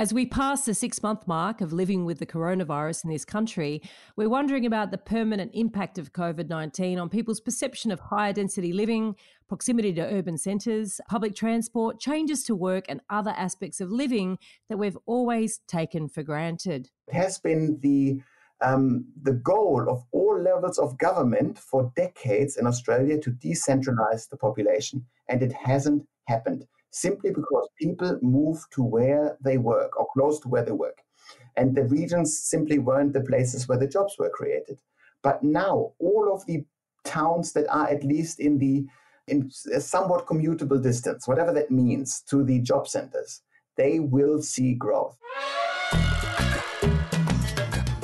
As we pass the six month mark of living with the coronavirus in this country, we're wondering about the permanent impact of COVID 19 on people's perception of higher density living, proximity to urban centres, public transport, changes to work, and other aspects of living that we've always taken for granted. It has been the um, the goal of all levels of government for decades in Australia to decentralize the population, and it hasn't happened simply because people move to where they work or close to where they work. And the regions simply weren't the places where the jobs were created. But now, all of the towns that are at least in the in a somewhat commutable distance, whatever that means, to the job centers, they will see growth.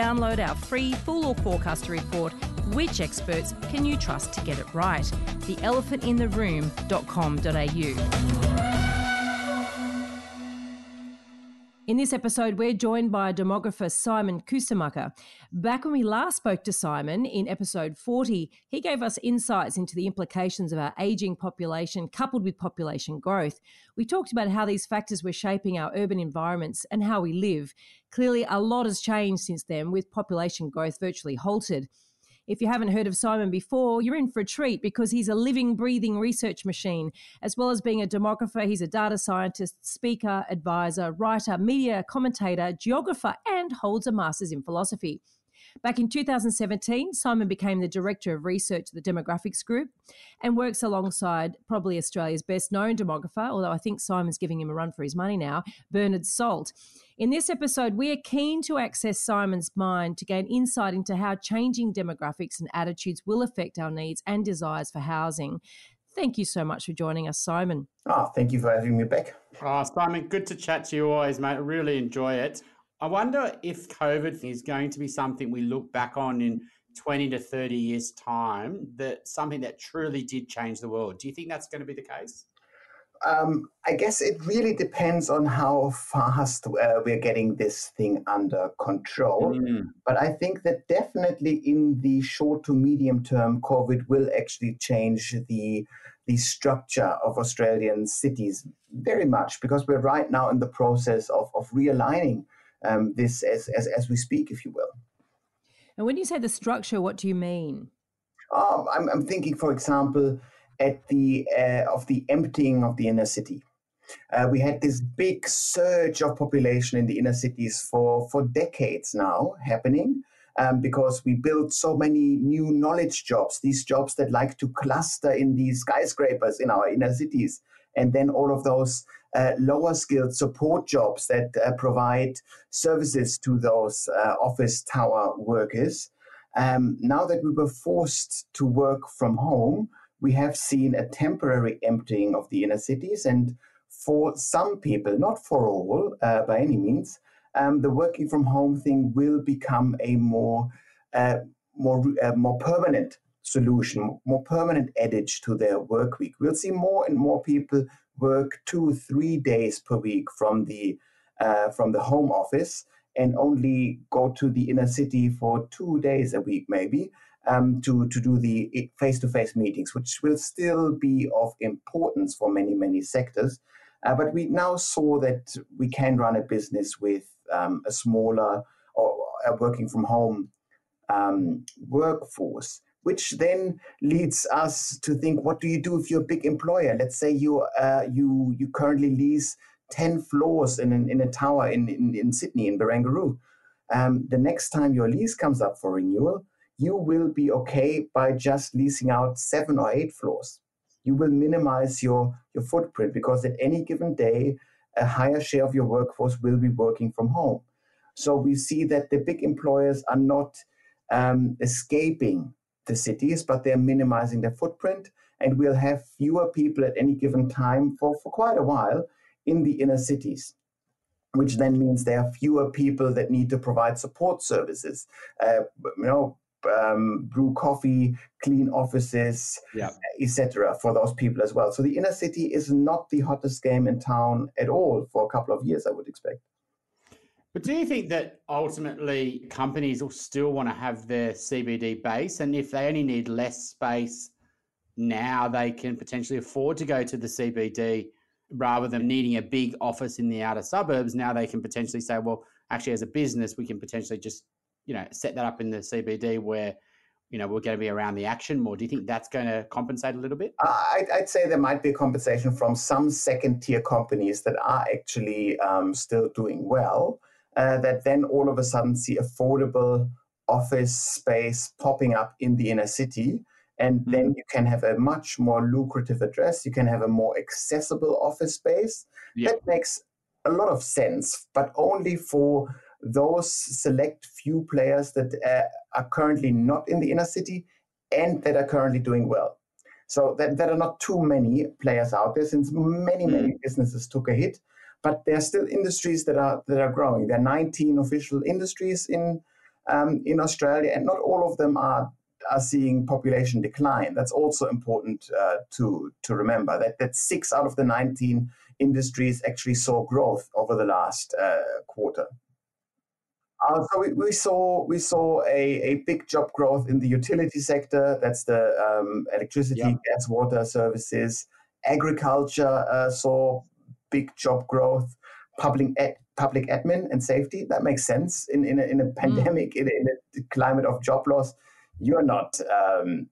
our free Fool or Forecaster report, Which Experts Can You Trust to Get It Right? theelephantintheroom.com.au. In this episode, we're joined by demographer Simon Kuestenmacher. Back when we last spoke to Simon in episode 40, he gave us insights into the implications of our ageing population coupled with population growth. We talked about how these factors were shaping our urban environments and how we live. Clearly, a lot has changed since then, with population growth virtually halted. If you haven't heard of Simon before, you're in for a treat because he's a living, breathing research machine. As well as being a demographer, he's a data scientist, speaker, advisor, writer, media commentator, geographer, and holds a master's in philosophy. Back in 2017, Simon became the Director of Research at the Demographics Group and works alongside probably Australia's best known demographer, although I think Simon's giving him a run for his money now, Bernard Salt. In this episode, we are keen to access Simon's mind to gain insight into how changing demographics and attitudes will affect our needs and desires for housing. Thank you so much for joining us, Simon. Oh, thank you for having me back. Oh, Simon, good to chat to you always, mate. I really enjoy it. I wonder if COVID is going to be something we look back on in 20 to 30 years' time, that something that truly did change the world. Do you think that's going to be the case? Um, I guess it really depends on how fast uh, we're getting this thing under control. Mm. But I think that definitely in the short to medium term, COVID will actually change the the structure of Australian cities very much because we're right now in the process of, of realigning um, this as, as, as we speak, if you will. And when you say the structure, what do you mean? Um, I'm, I'm thinking, for example, at the uh, of the emptying of the inner city. Uh, we had this big surge of population in the inner cities for, for decades now happening um, because we built so many new knowledge jobs, these jobs that like to cluster in these skyscrapers in our inner cities. And then all of those uh, lower skilled support jobs that uh, provide services to those uh, office tower workers. Um, now that we were forced to work from home, we have seen a temporary emptying of the inner cities. And for some people, not for all uh, by any means, um, the working from home thing will become a more uh, more uh, more permanent solution, more permanent adage to their work week. We'll see more and more people work two, three days per week from the uh, from the home office and only go to the inner city for two days a week, maybe, um, to to do the face-to-face meetings, which will still be of importance for many many sectors. Uh, but we now saw that we can run a business with um, a smaller or a working from home um, workforce which then leads us to think what do you do if you're a big employer? Let's say you uh, you you currently lease 10 floors in, an, in a tower in, in, in sydney in barangaroo. Um, the next time your lease comes up for renewal you will be okay by just leasing out seven or eight floors. You will minimize your your footprint because at any given day a higher share of your workforce will be working from home. So we see that the big employers are not um, escaping the cities, but they're minimizing their footprint. And we'll have fewer people at any given time for, for quite a while in the inner cities. which then means there are fewer people that need to provide support services. Uh, you know, um, brew coffee, clean offices, yeah. etc. for those people as well. So the inner city is not the hottest game in town at all for a couple of years, I would expect. But do you think that ultimately companies will still want to have their CBD base? And if they only need less space now, they can potentially afford to go to the CBD rather than needing a big office in the outer suburbs. Now they can potentially say, well, actually, as a business, we can potentially just you know set that up in the CBD where you know we're going to be around the action more. Do you think that's going to compensate a little bit? I'd, say there might be a compensation from some second tier companies that are actually um, still doing well. Uh, that then all of a sudden see affordable office space popping up in the inner city. And mm-hmm. then you can have a much more lucrative address. You can have a more accessible office space. Yeah. That makes a lot of sense, but only for those select few players that uh, are currently not in the inner city and that are currently doing well. So that there are not too many players out there since many, mm. many businesses took a hit, but there are still industries that are that are growing. There are 19 official industries in um, in Australia, and not all of them are are seeing population decline. That's also important uh, to to remember that that six out of the 19 industries actually saw growth over the last uh, quarter. Uh, so we, we, saw we saw a, a big job growth in the utility sector. That's the um, electricity, yeah. gas, water services. Agriculture uh, saw big job growth. Public ad, public admin and safety that makes sense in in a, in a mm. pandemic mm. in, in, a climate of job loss. You're not um,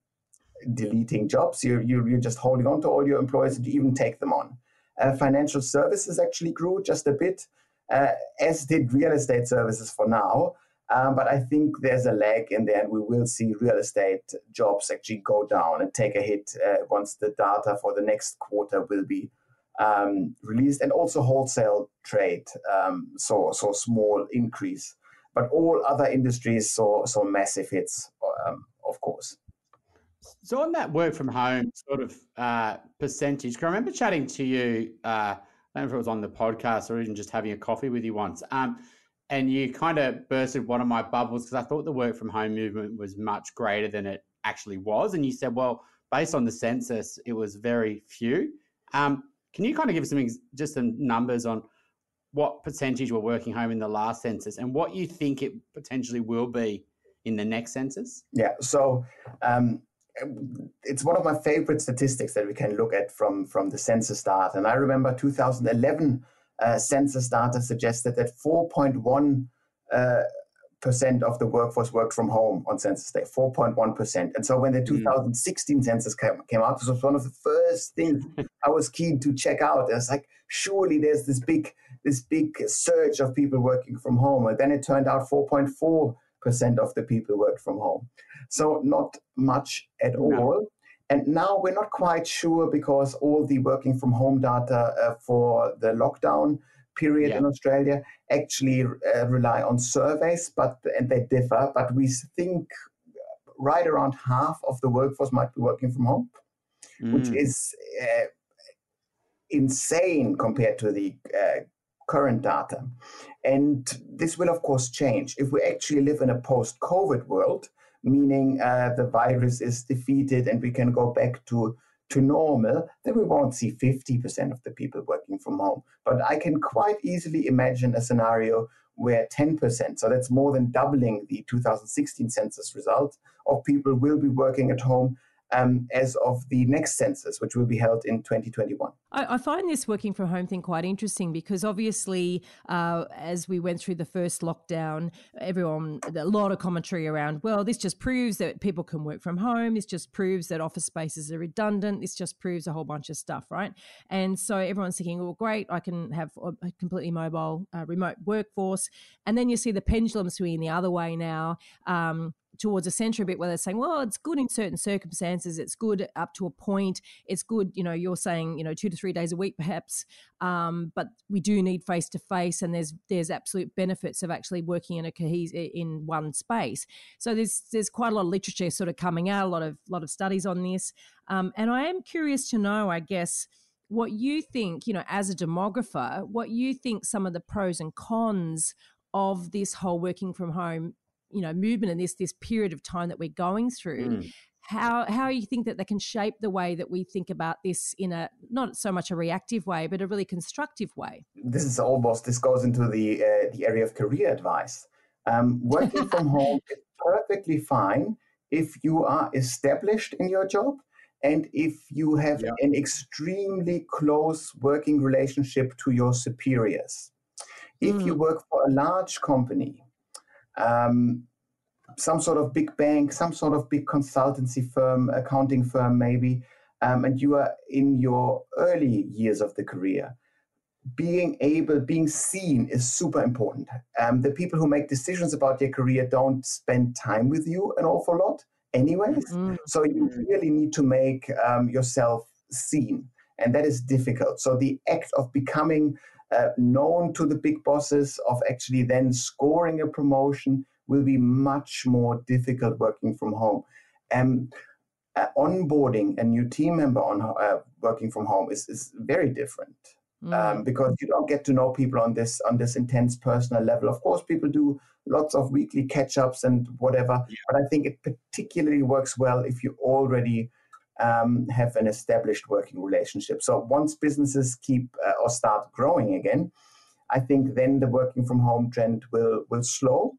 deleting jobs. You're, you're you're just holding on to all your employees and you even take them on. Uh, financial services actually grew just a bit uh, as did real estate services for now. Um, but I think there's a lag in there, and we will see real estate jobs actually go down and take a hit uh, once the data for the next quarter will be um, released, and also wholesale trade um, saw saw small increase, but all other industries saw saw massive hits, um, of course. So on that work from home sort of uh, percentage, I remember chatting to you. Uh, I don't know if it was on the podcast or even just having a coffee with you once. Um, and you kind of bursted one of my bubbles because I thought the work from home movement was much greater than it actually was. And you said, well, based on the census, it was very few. Um, can you kind of give some just some numbers on what percentage were working home in the last census and what you think it potentially will be in the next census? Yeah. So um, it's one of my favorite statistics that we can look at from from the census data. And I remember 2011 uh, census data suggested that 4.1 uh, percent of the workforce worked from home on census day, 4.1 percent. And so when the hmm. 2016 mm. census came, came out, this was one of the first things I was keen to check out. I was like, surely there's this big this big surge of people working from home. And then it turned out 4.4 percent of the people worked from home. So not much at no. all. And now we're not quite sure because all the working from home data uh, for the lockdown period yeah. in Australia actually uh, rely on surveys, but and they differ. But we think right around half of the workforce might be working from home, mm. which is uh, insane compared to the uh, current data. And this will, of course, change. If we actually live in a post COVID world, meaning uh, the virus is defeated and we can go back to, to normal, then we won't see 50% of the people working from home. But I can quite easily imagine a scenario where 10%, so that's more than doubling the 2016 census result, of people will be working at home um, as of the next census, which will be held in 2021. I, I find this working from home thing quite interesting because obviously, uh, as we went through the first lockdown, everyone, a lot of commentary around, well, this just proves that people can work from home. This just proves that office spaces are redundant. This just proves a whole bunch of stuff, right? And so everyone's thinking, well, great, I can have a completely mobile, uh, remote workforce. And then you see the pendulum swinging the other way now. Um, towards a centre a bit where they're saying, well, it's good in certain circumstances. It's good up to a point. It's good, you know, you're saying, you know, two to three days a week perhaps. Um, but we do need face to face and there's there's absolute benefits of actually working in a cohes- in one space. So there's there's quite a lot of literature sort of coming out, a lot of lot of studies on this. Um, and I am curious to know, I guess, what you think, you know, as a demographer, what you think some of the pros and cons of this whole working from home, you know, movement and this this period of time that we're going through. Mm. How how you think that they can shape the way that we think about this in a not so much a reactive way, but a really constructive way. This is almost this goes into the uh, the area of career advice. Um, working from home is perfectly fine if you are established in your job and if you have yeah. an extremely close working relationship to your superiors. If mm. you work for a large company, um, some sort of big bank, some sort of big consultancy firm, accounting firm, maybe, um, and you are in your early years of the career, being able, being seen is super important. Um, the people who make decisions about your career don't spend time with you an awful lot, anyways. Mm-hmm. So you really need to make um, yourself seen, and that is difficult. So the act of becoming uh, known to the big bosses, of actually then scoring a promotion, will be much more difficult working from home. And uh, onboarding a new team member on uh, working from home is, is very different. Mm. Um, because you don't get to know people on this on this intense personal level. Of course, people do lots of weekly catch-ups and whatever, yeah. but I think it particularly works well if you already um, have an established working relationship. So once businesses keep uh, or start growing again, I think then the working from home trend will will slow.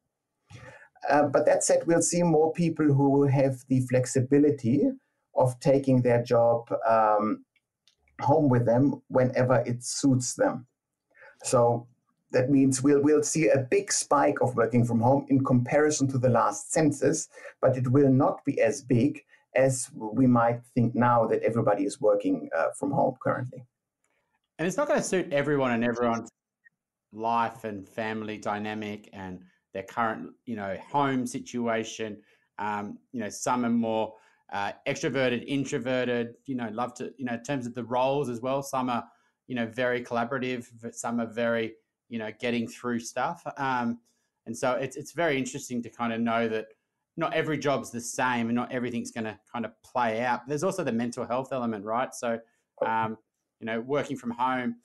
Uh, but that said, we'll see more people who have the flexibility of taking their job um, home with them whenever it suits them. So that means we'll, we'll see a big spike of working from home in comparison to the last census, but it will not be as big as we might think now that everybody is working uh, from home currently. And it's not going to suit everyone and everyone's life and family dynamic and their current, you know, home situation. Um, you know, some are more uh, extroverted, introverted, you know, love to, you know, in terms of the roles as well. Some are, you know, very collaborative, some are very, you know, getting through stuff. Um, and so it's, it's very interesting to kind of know that not every job's the same and not everything's going to kind of play out. But there's also the mental health element, right? So, um, you know, working from home,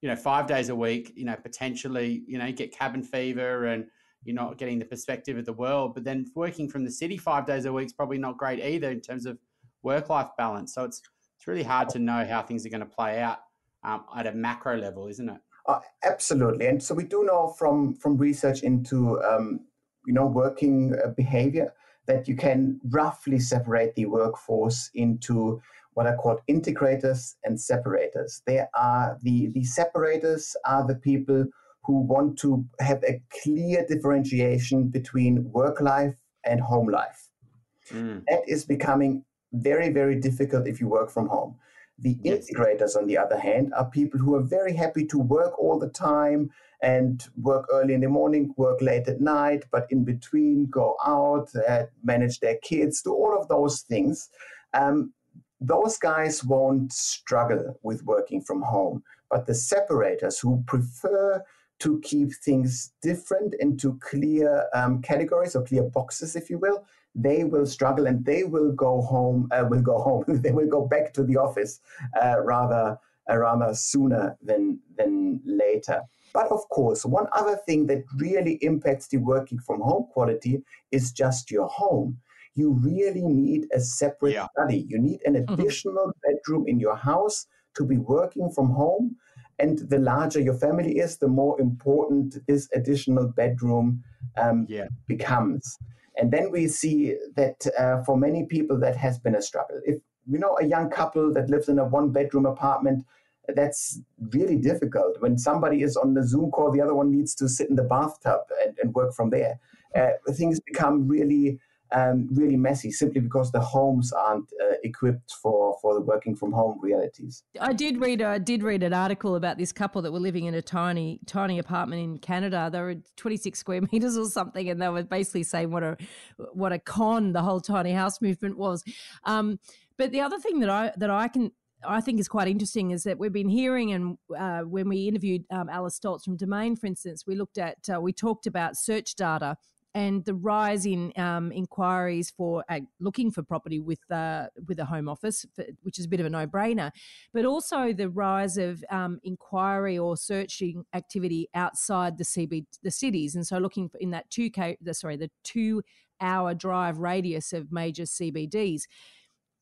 you know, five days a week, you know, potentially, you know, you get cabin fever and, you're not getting the perspective of the world. But then working from the city five days a week is probably not great either in terms of work life balance. So it's it's really hard to know how things are going to play out um, at a macro level, isn't it? Uh, absolutely, and so we do know from from research into um, you know working uh, behavior that you can roughly separate the workforce into what are called integrators and separators. They are the the separators are the people who want to have a clear differentiation between work life and home life. Mm. That is becoming very, very difficult if you work from home. The yes. integrators, on the other hand, are people who are very happy to work all the time and work early in the morning, work late at night, but in between go out, uh, manage their kids, do all of those things. Um, those guys won't struggle with working from home. But the separators who prefer to keep things different into clear um, categories or clear boxes, if you will, they will struggle and they will go home. Uh, will go home. they will go back to the office uh, rather uh, rather sooner than than later. But of course, one other thing that really impacts the working from home quality is just your home. You really need a separate yeah. study. You need an mm-hmm. additional mm-hmm. bedroom in your house to be working from home and the larger your family is, the more important this additional bedroom um, yeah. becomes. And then we see that uh, for many people, that has been a struggle. If you know a young couple that lives in a one bedroom apartment, that's really difficult. When somebody is on the Zoom call, the other one needs to sit in the bathtub and, and work from there. Uh, things become really um, really messy simply because the homes aren't uh, equipped for, for the working from home realities. I did read I did read an article about this couple that were living in a tiny tiny apartment in Canada. They were 26 square meters or something, and they were basically saying what a what a con the whole tiny house movement was. Um, but the other thing that I that I can I think is quite interesting is that we've been hearing, and uh, when we interviewed um, Alice Stolz from Domain, for instance, we looked at, uh, we talked about search data and the rise in um, inquiries for uh, looking for property with uh, with a home office, for, which is a bit of a no brainer, but also the rise of um, inquiry or searching activity outside the CB the cities, and so looking for in that two k the sorry the two hour drive radius of major CBDs,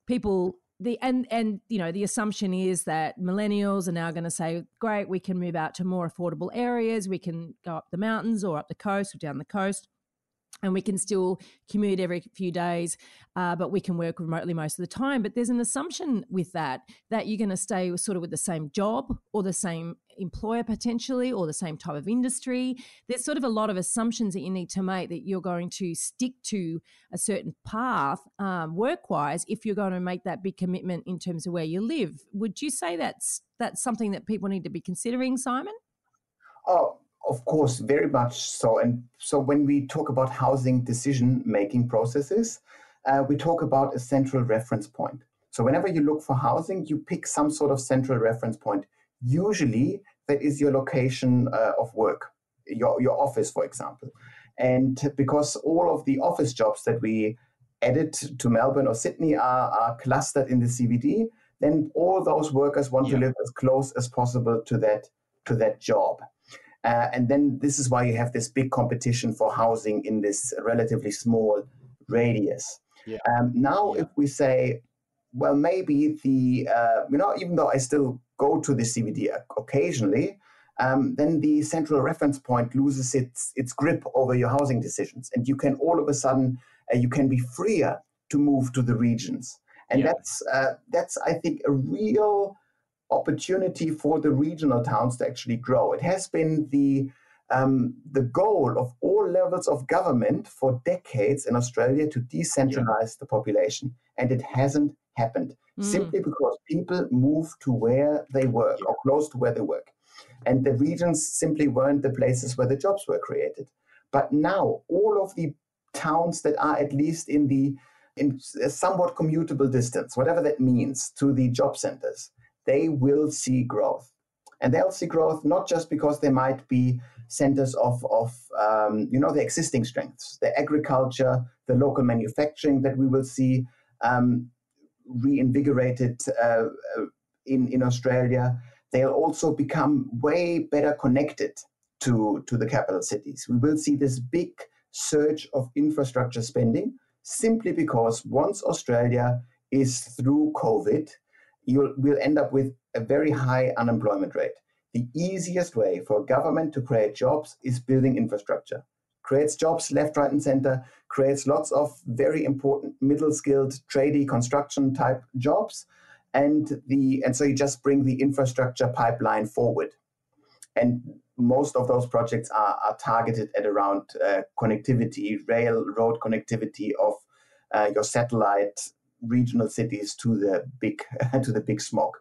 people the and and you know the assumption is that millennials are now going to say great we can move out to more affordable areas. We can go up the mountains or up the coast or down the coast and we can still commute every few days, uh, but we can work remotely most of the time. But there's an assumption with that that you're going to stay sort of with the same job or the same employer potentially or the same type of industry. There's sort of a lot of assumptions that you need to make that you're going to stick to a certain path um, work wise if you're going to make that big commitment in terms of where you live. Would you say that's that's something that people need to be considering, Simon? Oh, of course, very much so. And so when we talk about housing decision making processes, uh, we talk about a central reference point. So whenever you look for housing, you pick some sort of central reference point. Usually, that is your location uh, of work, your, your office, for example. And because all of the office jobs that we added to Melbourne or Sydney are, are clustered in the CBD, then all those workers want yeah. to live as close as possible to that to that job. Uh, and then this is why you have this big competition for housing in this relatively small radius. Yeah. Um, now, yeah. if we say, well, maybe the, uh, you know, even though I still go to the CBD occasionally, um, then the central reference point loses its, its grip over your housing decisions. And you can all of a sudden, uh, you can be freer to move to the regions. And yeah. that's, uh, that's, I think, a real opportunity for the regional towns to actually grow. It has been the um, the goal of all levels of government for decades in Australia to decentralize yeah. the population, and it hasn't happened mm. simply because people move to where they work yeah. or close to where they work, and the regions simply weren't the places where the jobs were created. But now, all of the towns that are at least in the in a somewhat commutable distance, whatever that means, to the job centers, they will see growth. And they'll see growth not just because they might be centers of, of um, you know, the existing strengths, the agriculture, the local manufacturing that we will see um, reinvigorated uh, uh, in, in Australia. They'll also become way better connected to, to the capital cities. We will see this big surge of infrastructure spending simply because once Australia is through COVID, you'll will end up with a very high unemployment rate. The easiest way for a government to create jobs is building infrastructure. Creates jobs left, right, and center, creates lots of very important middle skilled, tradie, construction type jobs. And the and so you just bring the infrastructure pipeline forward. And most of those projects are, are targeted at around uh, connectivity, rail, road connectivity of uh, your satellite regional cities to the big to the big smog.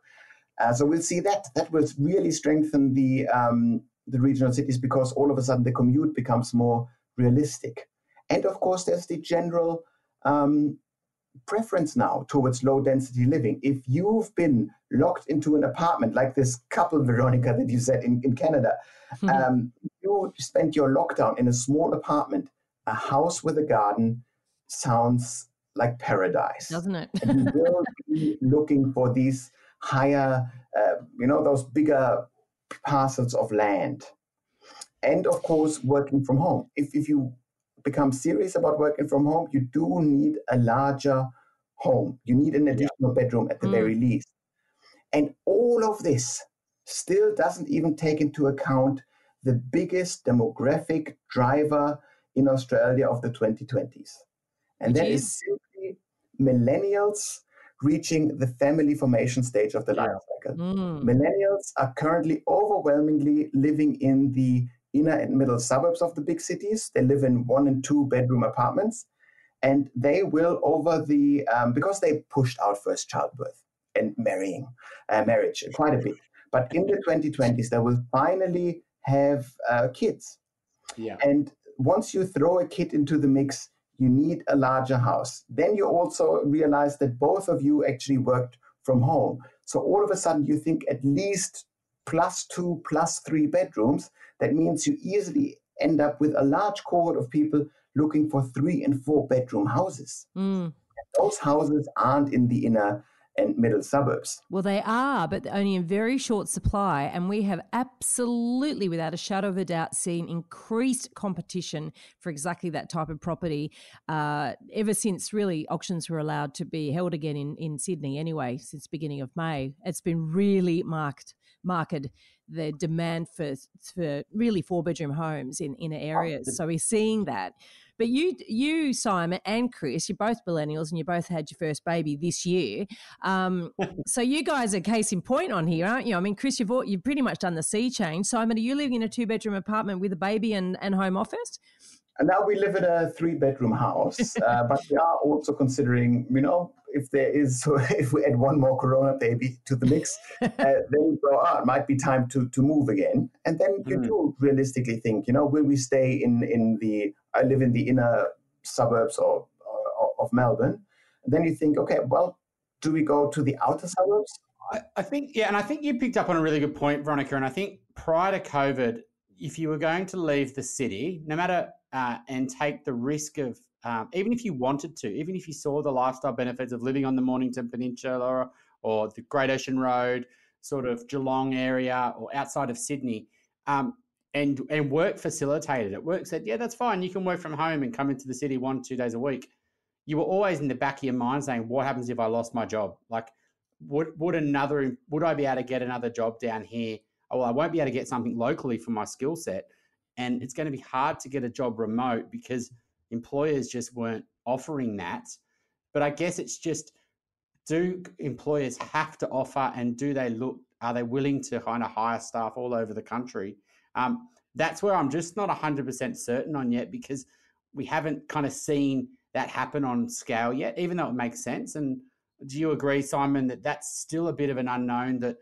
Uh, so we'll see that that will really strengthen the um, the regional cities because all of a sudden the commute becomes more realistic. And of course, there's the general um, preference now towards low density living. If you've been locked into an apartment like this couple, Veronica, that you said in, in Canada, mm-hmm. um, you spent your lockdown in a small apartment, a house with a garden sounds like paradise, doesn't it? and we will be looking for these higher, uh, you know, those bigger parcels of land, and of course, working from home. If if you become serious about working from home, you do need a larger home. You need an additional yeah. bedroom at the mm. very least. And all of this still doesn't even take into account the biggest demographic driver in Australia of the 2020s. And that is, simply millennials reaching the family formation stage of the life cycle. Mm. Millennials are currently overwhelmingly living in the inner and middle suburbs of the big cities. They live in one and two bedroom apartments. And they will, over the, um, because they pushed out first childbirth and marrying, uh, marriage quite a bit. But in the 2020s, they will finally have uh, kids. Yeah. And once you throw a kid into the mix, you need a larger house. Then you also realize that both of you actually worked from home. So all of a sudden you think at least plus two, plus three bedrooms. That means you easily end up with a large cohort of people looking for three and four bedroom houses. Mm. Those houses aren't in the inner and middle suburbs. Well, they are, but only in very short supply. And we have absolutely, without a shadow of a doubt, seen increased competition for exactly that type of property uh, ever since really auctions were allowed to be held again in, in Sydney, anyway, since beginning of May. It's been really marked, marked the demand for for really four bedroom homes in inner areas. So we're seeing that. But you, you Simon and Chris, you're both millennials, and you both had your first baby this year. Um, so you guys are case in point on here, aren't you? I mean, Chris, you've you've pretty much done the sea change. Simon, are you living in a two bedroom apartment with a baby and, and home office? And now we live in a three bedroom house, uh, but we are also considering, you know, if there is, so if we add one more Corona baby to the mix, uh, then we go, ah, it might be time to, to move again. And then you mm. do realistically think, you know, will we stay in, in the, I live in the inner suburbs of, of Melbourne. And then you think, okay, well, do we go to the outer suburbs? I, I think, yeah, and I think you picked up on a really good point, Veronica. And I think prior to COVID, if you were going to leave the city, no matter uh, and take the risk of um, even if you wanted to, even if you saw the lifestyle benefits of living on the Mornington Peninsula or, the Great Ocean Road, sort of Geelong area or outside of Sydney, um, and and work facilitated it. Work said, yeah, that's fine. You can work from home and come into the city one two days a week. You were always in the back of your mind saying, what happens if I lost my job? Like, would would another would I be able to get another job down here? Oh, well, I won't be able to get something locally for my skill set and it's going to be hard to get a job remote because employers just weren't offering that. But I guess it's just do employers have to offer and do they look are they willing to kind of hire staff all over the country? Um, that's where I'm just not 100% certain on yet because we haven't kind of seen that happen on scale yet, even though it makes sense. And do you agree, Simon, that that's still a bit of an unknown that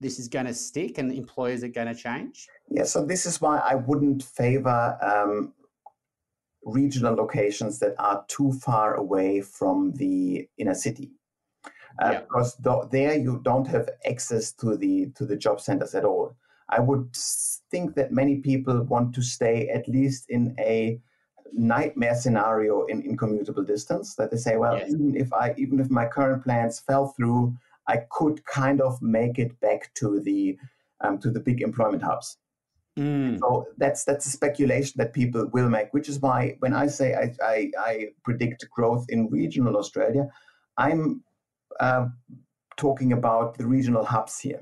this is going to stick and employers are going to change? Yeah, so this is why I wouldn't favor um, regional locations that are too far away from the inner city. Uh, yeah. Because th- there you don't have access to the to the job centers at all. I would think that many people want to stay at least in a nightmare scenario in, in commutable distance. That they say, well, yes. even if I even if my current plans fell through, I could kind of make it back to the um, to the big employment hubs. Mm. So that's that's a speculation that people will make, which is why when I say I, I, I predict growth in regional Australia, I'm uh, talking about the regional hubs here.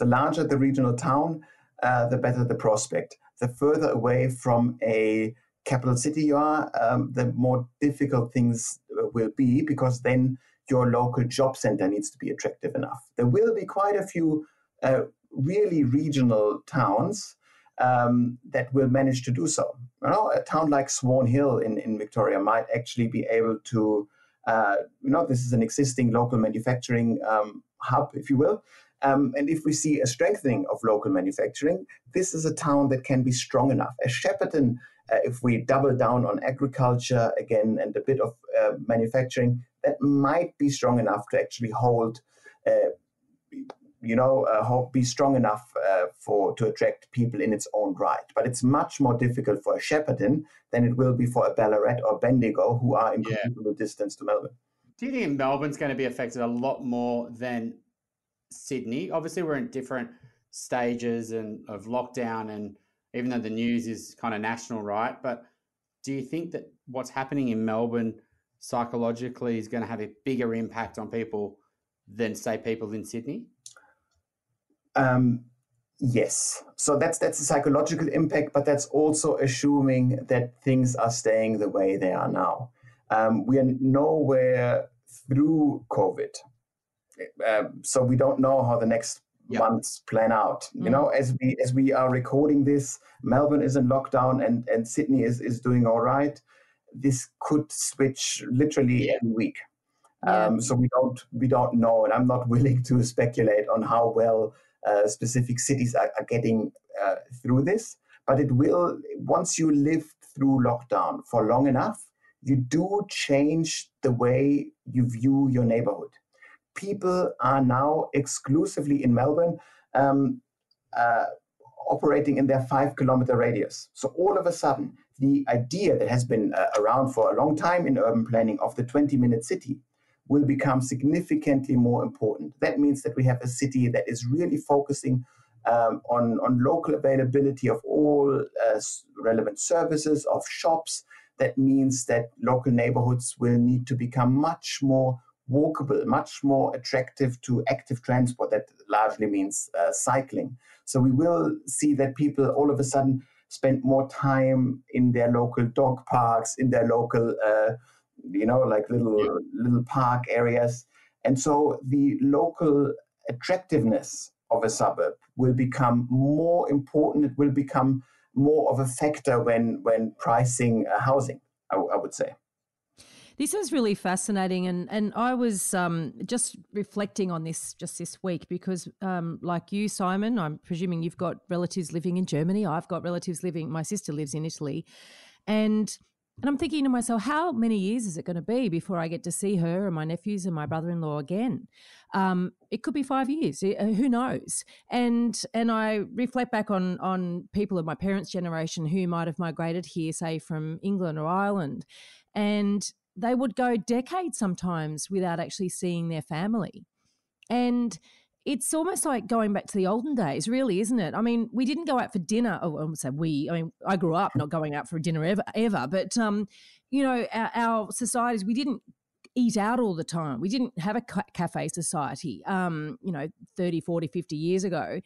The larger the regional town, uh, the better the prospect. The further away from a capital city you are, um, the more difficult things uh, will be because then your local job center needs to be attractive enough. There will be quite a few uh, really regional towns um, that will manage to do so. You know, a town like Swan Hill in, in Victoria might actually be able to, uh, you know, this is an existing local manufacturing um, hub, if you will. Um, and if we see a strengthening of local manufacturing, this is a town that can be strong enough. As Shepparton, uh, if we double down on agriculture again and a bit of uh, manufacturing, that might be strong enough to actually hold, uh, you know, uh, be strong enough uh, for to attract people in its own right. But it's much more difficult for a Shepparton than it will be for a Ballarat or Bendigo, who are in yeah. distance to Melbourne. Do you think Melbourne's going to be affected a lot more than Sydney? Obviously, we're in different stages and of lockdown, and even though the news is kind of national, right? But do you think that what's happening in Melbourne psychologically is going to have a bigger impact on people than say people in Sydney? Um, yes. So that's that's a psychological impact, but that's also assuming that things are staying the way they are now. Um, we are nowhere through COVID, um, so we don't know how the next months plan out. Mm. You know, as we as we are recording this, Melbourne is in lockdown and and Sydney is is doing all right this could switch literally every week. Yeah. Um, so we don't we don't know, and I'm not willing to speculate on how well uh, specific cities are, are getting uh, through this. But it will once you live through lockdown for long enough, you do change the way you view your neighborhood. People are now exclusively in Melbourne. Um, uh, operating in their five kilometer radius. So all of a sudden, the idea that has been uh, around for a long time in urban planning of the 20 minute city will become significantly more important. That means that we have a city that is really focusing um, on, on local availability of all uh, relevant services, of shops. That means that local neighborhoods will need to become much more walkable, much more attractive to active transport. That largely means uh, cycling. So we will see that people all of a sudden spend more time in their local dog parks, in their local, uh, you know, like little yeah. little park areas, and so the local attractiveness of a suburb will become more important. It will become more of a factor when when pricing uh, housing. I, I would say. This is really fascinating, and and I was um, just reflecting on this just this week because, um, like you, Simon, I'm presuming you've got relatives living in Germany. I've got relatives living. My sister lives in Italy, and and I'm thinking to myself, how many years is it going to be before I get to see her and my nephews and my brother-in-law again? Um, it could be five years. Uh, who knows? And and I reflect back on on people of my parents' generation who might have migrated here, say from England or Ireland, and they would go decades sometimes without actually seeing their family. And it's almost like going back to the olden days, really, isn't it? I mean, we didn't go out for dinner. Oh, I say we. I mean, I grew up not going out for dinner ever, ever. But um, you know, our, our, societies, we didn't eat out all the time. We didn't have a cafe society. Um, you know, 30, 40, 50 years ago,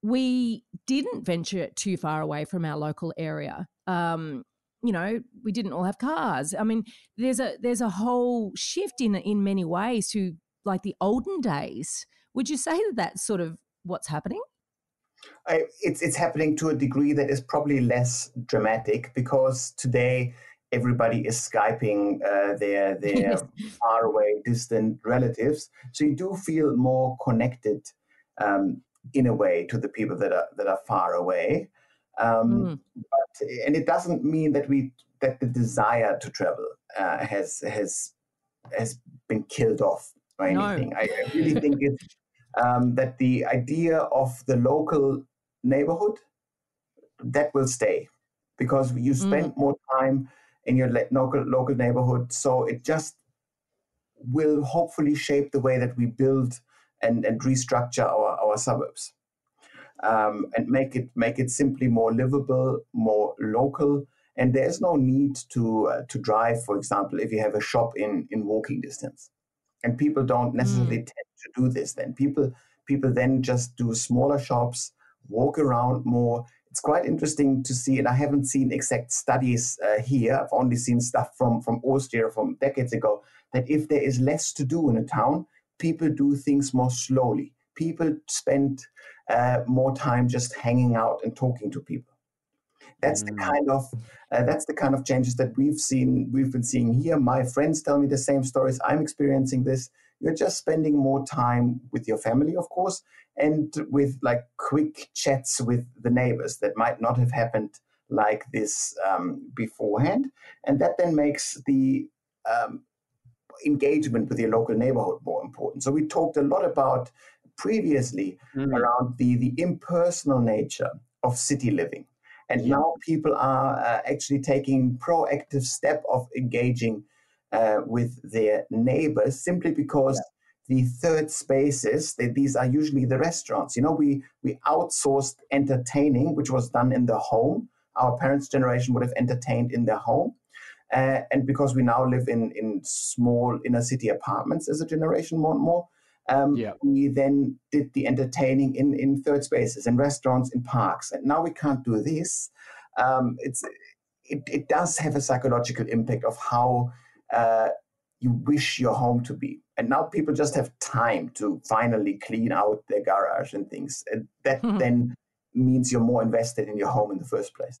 we didn't venture too far away from our local area. Um, you know we didn't all have cars i mean there's a there's a whole shift in in many ways to like the olden days would you say that that's sort of what's happening I, it's it's happening to a degree that is probably less dramatic because today everybody is skyping uh, their their far away distant relatives so you do feel more connected um, in a way to the people that are that are far away um, mm. but, and it doesn't mean that we that the desire to travel uh, has has has been killed off or anything. No. I, I, really think it's um, that the idea of the local neighborhood that will stay because you spend mm. more time in your local local neighborhood. So it just will hopefully shape the way that we build and, and restructure our, our suburbs um, and make it make it simply more livable, more local. And there's no need to uh, to drive, for example, if you have a shop in in walking distance. And people don't necessarily mm. tend to do this. Then people people then just do smaller shops, walk around more. It's quite interesting to see, and I haven't seen exact studies uh, here. I've only seen stuff from from Austria from decades ago. That if there is less to do in a town, people do things more slowly. People spend uh, more time just hanging out and talking to people. That's mm. the kind of uh, that's the kind of changes that we've seen we've been seeing here. My friends tell me the same stories. I'm experiencing this. You're just spending more time with your family, of course, and with like quick chats with the neighbors that might not have happened like this um, beforehand, and that then makes the um, engagement with your local neighborhood more important. So we talked a lot about previously mm. around the, the impersonal nature of city living. And yeah. now people are uh, actually taking proactive step of engaging uh, with their neighbors simply because yeah. the third spaces, these are usually the restaurants. You know, we, we outsourced entertaining, which was done in the home. Our parents' generation would have entertained in their home. Uh, and because we now live in, in small inner city apartments as a generation more and more, um, yeah. We then did the entertaining in, in third spaces, in restaurants, in parks. And now we can't do this. Um, it's, it, it does have a psychological impact of how uh, you wish your home to be. And now people just have time to finally clean out their garage and things. And that then means you're more invested in your home in the first place.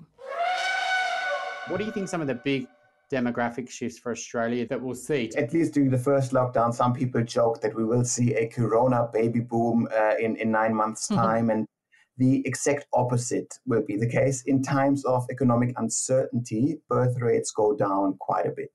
What do you think some of the big demographic shifts for Australia that we'll see? At least during the first lockdown, some people joke that we will see a corona baby boom uh, in, in nine months' mm-hmm. time. And the exact opposite will be the case. In times of economic uncertainty, birth rates go down quite a bit.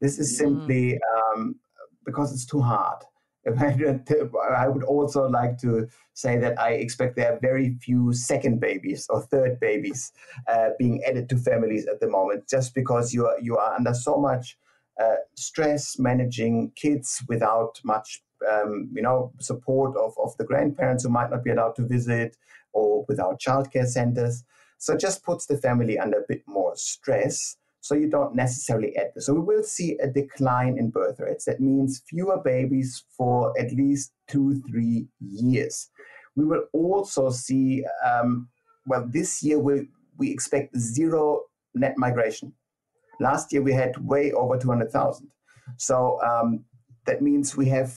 This is simply mm. um, because it's too hard. I would also like to say that I expect there are very few second babies or third babies uh, being added to families at the moment, just because you are you are under so much uh, stress managing kids without much um, you know support of, of the grandparents who might not be allowed to visit or without childcare centers. So it just puts the family under a bit more stress. So you don't necessarily add this. So we will see a decline in birth rates. That means fewer babies for at least two, three years. We will also see, um, well, this year we, we expect zero net migration. Last year we had way over 200,000. So um, that means we have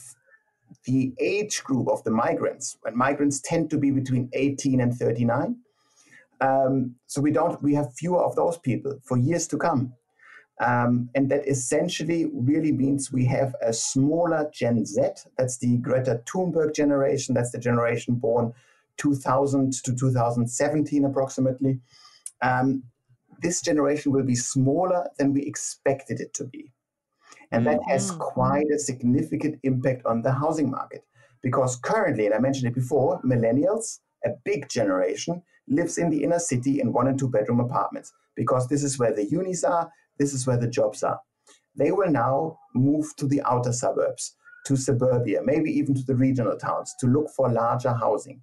the age group of the migrants, and migrants tend to be between 18 and 39 um, so we don't we have fewer of those people for years to come. Um, and that essentially really means we have a smaller Gen Z. That's the Greta Thunberg generation. That's the generation born 2000 to 2017 approximately. Um, this generation will be smaller than we expected it to be. And that has mm-hmm. quite a significant impact on the housing market. Because currently, and I mentioned it before, millennials, a big generation, lives in the inner city in one and two bedroom apartments because this is where the unis are, this is where the jobs are. They will now move to the outer suburbs, to suburbia, maybe even to the regional towns to look for larger housing.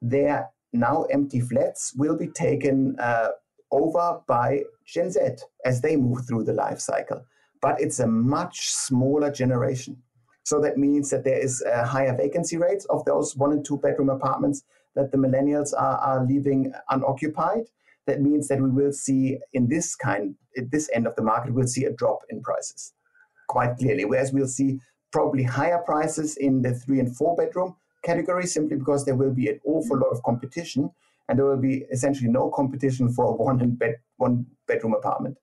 Their now empty flats will be taken uh, over by Gen Z as they move through the life cycle. But it's a much smaller generation. So that means that there is a higher vacancy rates of those one and two bedroom apartments that the millennials are, are leaving unoccupied. That means that we will see in this kind, at this end of the market, we'll see a drop in prices quite clearly. Whereas we'll see probably higher prices in the three and four bedroom category simply because there will be an awful lot of competition and there will be essentially no competition for a one and bed one bedroom apartment.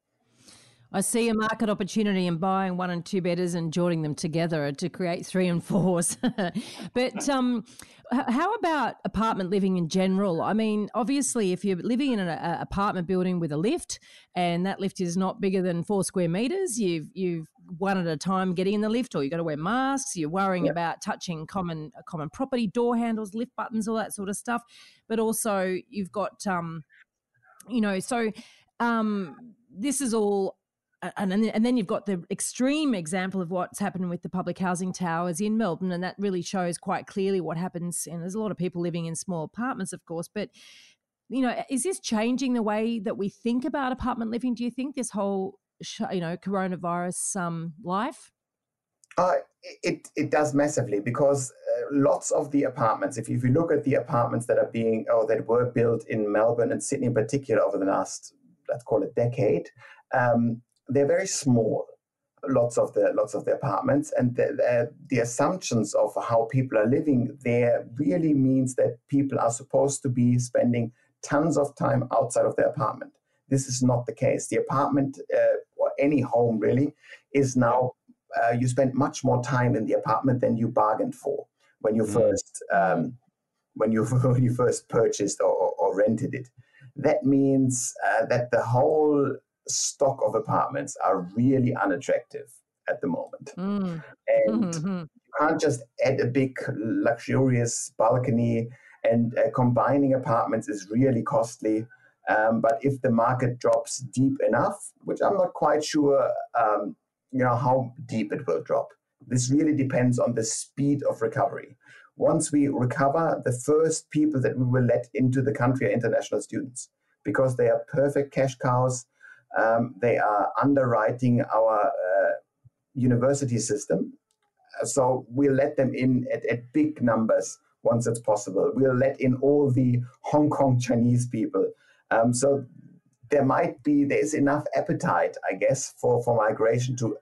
I see a market opportunity in buying one and two bedders and joining them together to create three and fours. but um, how about apartment living in general? I mean, obviously, if you're living in an a, apartment building with a lift and that lift is not bigger than four square meters, you've you've one at a time getting in the lift, or you've got to wear masks. You're worrying yeah. about touching common common property, door handles, lift buttons, all that sort of stuff. But also, you've got, um, you know, so um, this is all and then, and then you've got the extreme example of what's happened with the public housing towers in Melbourne, and that really shows quite clearly what happens. And there's a lot of people living in small apartments, of course, but you know, is this changing the way that we think about apartment living? Do you think this whole, you know, coronavirus um, life? Uh, it it does massively because uh, lots of the apartments, if you, if you look at the apartments that are being or that were built in Melbourne and Sydney in particular over the last let's call it decade, um, they're very small lots of the lots of the apartments and the, the, the, assumptions of how people are living there really means that people are supposed to be spending tons of time outside of their apartment. This is not the case. The apartment uh, or any home really is now uh, you spend much more time in the apartment than you bargained for when you mm. first um, when you when you first purchased or, or, or rented it. That means uh, that the whole stock of apartments are really unattractive at the moment. Mm. And mm-hmm. you can't just add a big, luxurious balcony, and uh, combining apartments is really costly. Um, but if the market drops deep enough, which I'm not quite sure, um, you know, how deep it will drop. This really depends on the speed of recovery. Once we recover, the first people that we will let into the country are international students because they are perfect cash cows. Um, they are underwriting our uh, university system. So we'll let them in at, at big numbers once it's possible. We'll let in all the Hong Kong Chinese people. Um, so there might be there's enough appetite, I guess, for, for migration to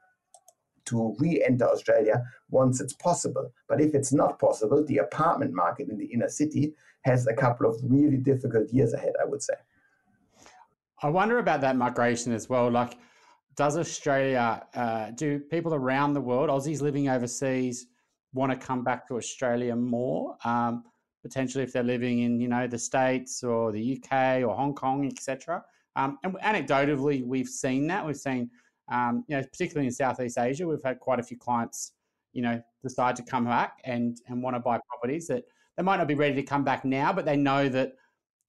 to re-enter Australia once it's possible. But if it's not possible, the apartment market in the inner city has a couple of really difficult years ahead, I would say. I wonder about that migration as well. Like, does Australia, uh, do people around the world, Aussies living overseas, want to come back to Australia more? Um, potentially, if they're living in, you know, the States or the UK or Hong Kong, etc. Um, and anecdotally, we've seen that. We've seen, um, you know, particularly in Southeast Asia, we've had quite a few clients, you know, decide to come back and and want to buy properties that they might not be ready to come back now, but they know that,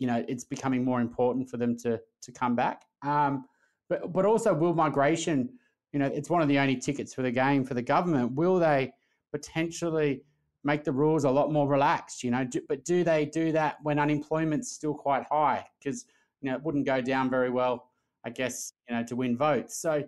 you know, it's becoming more important for them to to come back. Um, but but also, will migration, you know, it's one of the only tickets for the game for the government. Will they potentially make the rules a lot more relaxed? You know, do, but do they do that when unemployment's still quite high? Because you know, it wouldn't go down very well, I guess, you know, to win votes. So,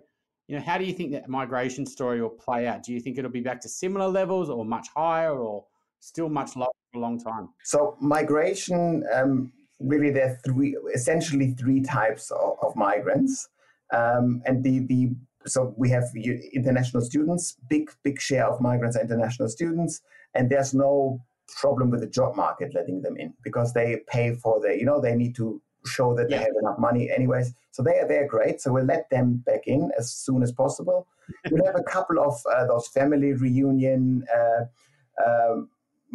you know, how do you think that migration story will play out? Do you think it'll be back to similar levels or much higher or still much lower for a long time? So migration, um, really, there are three, essentially three types of, of migrants. Um, and the, the so we have international students, big, big share of migrants are international students, and there's no problem with the job market letting them in because they pay for their, you know, they need to show that yeah. they have enough money anyways. So they are they're great. So we'll let them back in as soon as possible. we'll have a couple of uh, those family reunion uh, uh,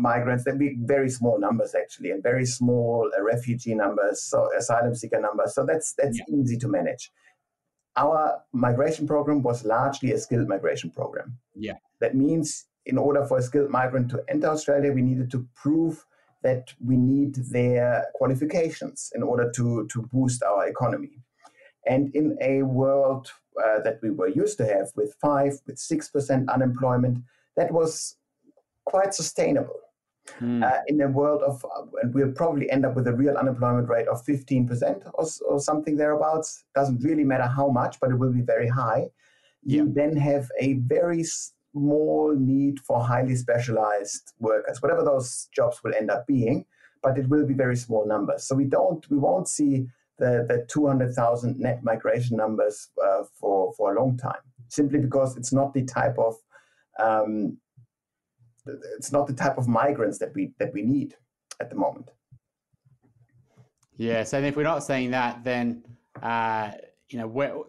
migrants. There'll be very small numbers actually, and very small uh, refugee numbers, so asylum seeker numbers. So that's that's yeah. easy to manage. Our migration program was largely a skilled migration program. Yeah, that means in order for a skilled migrant to enter Australia, we needed to prove that we need their qualifications in order to, to boost our economy. And in a world uh, that we were used to have with 5 with 6% unemployment, that was quite sustainable. Mm. Uh, in a world of, uh, and we'll probably end up with a real unemployment rate of 15% or, or something thereabouts. Doesn't really matter how much, but it will be very high. You yeah. then have a very small need for highly specialized workers, whatever those jobs will end up being, but it will be very small numbers. So we don't, we won't see the, the 200,000 net migration numbers uh, for, for a long time, simply because it's not the type of, um, it's not the type of migrants that we, that we need at the moment. Yeah. So if we're not seeing that, then, uh, you know,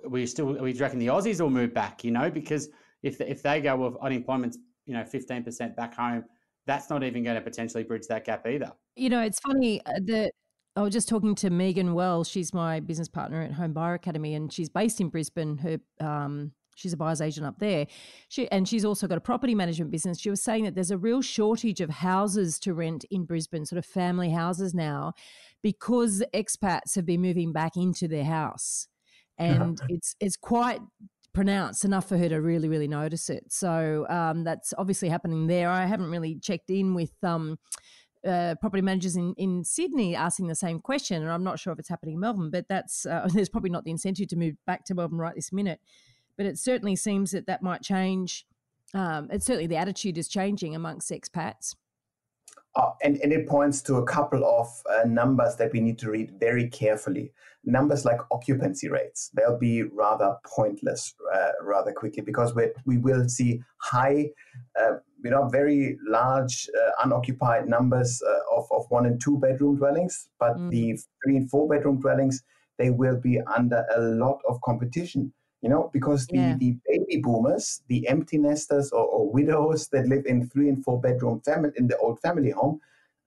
we still, we reckon the Aussies will move back, you know, because if if they go with unemployment's you know fifteen percent back home, that's not even going to potentially bridge that gap either. You know, it's funny uh, that. I was just talking to Megan Wells. She's my business partner at Home Buyer Academy, and she's based in Brisbane. Her um, she's a buyer's agent up there. She and she's also got a property management business. She was saying that there's a real shortage of houses to rent in Brisbane, sort of family houses now, because expats have been moving back into their house, and it's it's quite pronounced enough for her to really, really notice it. So um, that's obviously happening there. I haven't really checked in with um, uh, property managers in, in Sydney asking the same question, and I'm not sure if it's happening in Melbourne, but that's uh, there's probably not the incentive to move back to Melbourne right this minute. But it certainly seems that that might change. Um, it's certainly the attitude is changing amongst expats. Uh, and, and it points to a couple of uh, numbers that we need to read very carefully. Numbers like occupancy rates, they'll be rather pointless uh, rather quickly because we we will see high, uh, you know, very large uh, unoccupied numbers uh, of, of one and two bedroom dwellings. But mm. the three and four bedroom dwellings, they will be under a lot of competition you know, because the, yeah. the baby boomers, the empty nesters or, or, widows that live in three and four bedroom family in the old family home,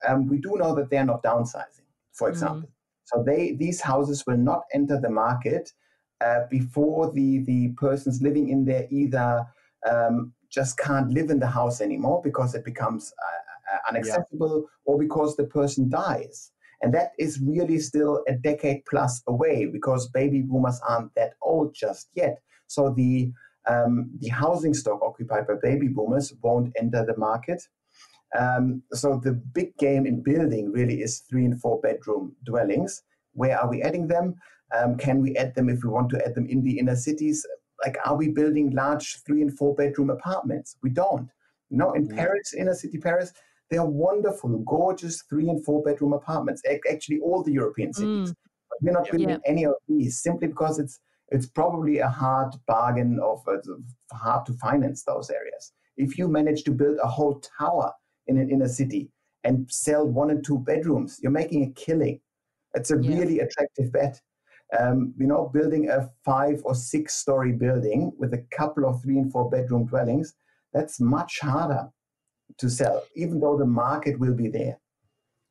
um, we do know that they're not downsizing, for mm-hmm. example. Mm. So they these houses will not enter the market uh, before the the persons living in there either um, just can't live in the house anymore because it becomes uh, uh unaccessible yeah. or because the person dies. And that is really still a decade plus away because baby boomers aren't that old just yet. So the um, the housing stock occupied by baby boomers won't enter the market. Um, so the big game in building really is three and four bedroom dwellings. Where are we adding them? Um, can we add them if we want to add them in the inner cities? Like, are we building large three and four bedroom apartments? We don't. No, in yeah. Paris, inner city Paris, they are wonderful, gorgeous three and four bedroom apartments. Actually, all the European cities. Mm. But we're not building yeah. any of these simply because it's it's probably a hard bargain of uh, hard to finance those areas. If you manage to build a whole tower in an inner city and sell one and two bedrooms, you're making a killing. It's a yeah. really attractive bet. Um, you know, building a five or six story building with a couple of three and four bedroom dwellings, that's much harder to sell, even though the market will be there.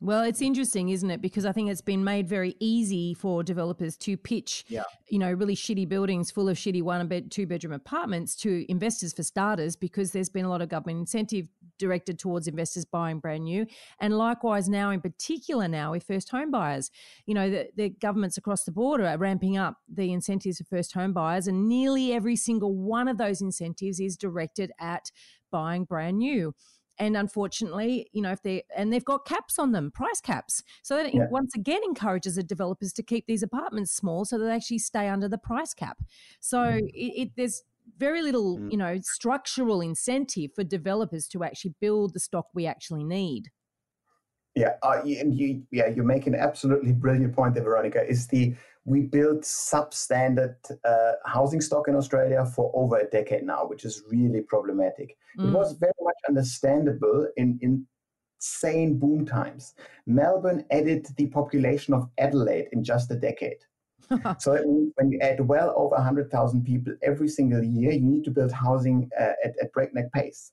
Well, it's interesting, isn't it? Because I think it's been made very easy for developers to pitch, yeah. you know, really shitty buildings full of shitty one bed, two bedroom apartments to investors for starters, because there's been a lot of government incentive directed towards investors buying brand new. And likewise, now in particular, now with first home buyers, you know, the, the governments across the border are ramping up the incentives for first home buyers, and nearly every single one of those incentives is directed at buying brand new and unfortunately you know if they and they've got caps on them price caps so that yeah. once again encourages the developers to keep these apartments small so that they actually stay under the price cap so mm. it, it, there's very little mm. you know structural incentive for developers to actually build the stock we actually need yeah uh, and you yeah you make an absolutely brilliant point there veronica is the we built substandard uh, housing stock in Australia for over a decade now, which is really problematic. Mm. It was very much understandable in, in insane boom times. Melbourne added the population of Adelaide in just a decade. so when you add well over 100,000 people every single year, you need to build housing uh, at, at, breakneck pace.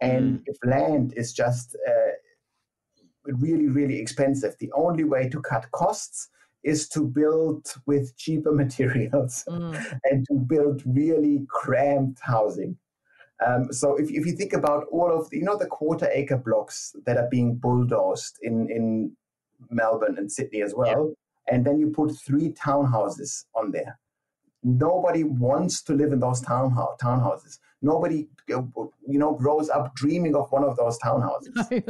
And mm. if land is just uh, really, really expensive, the only way to cut costs is to build with cheaper materials mm. and to build really cramped housing. Um, so if, if you think about all of the, you know the quarter acre blocks that are being bulldozed in in Melbourne and Sydney as well, and then you put three townhouses on there. Nobody wants to live in those townhouse townhouses. Nobody, uh, you know, grows up dreaming of one of those townhouses.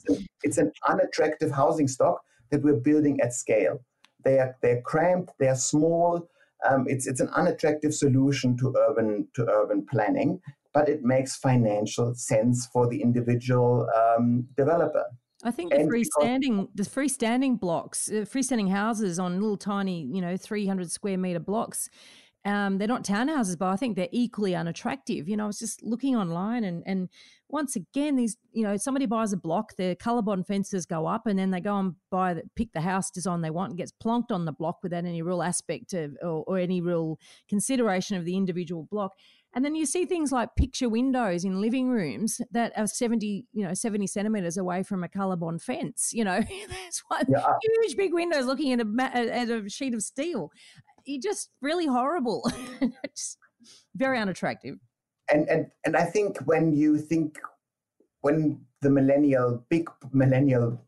it's an unattractive housing stock that we're building at scale. They are they're cramped, they're small. Um, it's it's an unattractive solution to urban to urban planning, but it makes financial sense for the individual um, developer. I think the freestanding the freestanding blocks, uh, freestanding houses on little tiny, you know, three hundred square meter blocks. Um, they're not townhouses, but I think they're equally unattractive. You know, I was just looking online and and once again, these, you know, somebody buys a block, the COLORBOND fences go up, and then they go and buy, the, pick the house design they want and gets plonked on the block without any real aspect of, or, or any real consideration of the individual block. And then you see things like picture windows in living rooms that are 70, you know, 70 centimeters away from a COLORBOND fence. You know, there's one yeah. huge big windows looking at a, at a sheet of steel. You just really horrible. just very unattractive and and and I think when you think when the millennial big millennial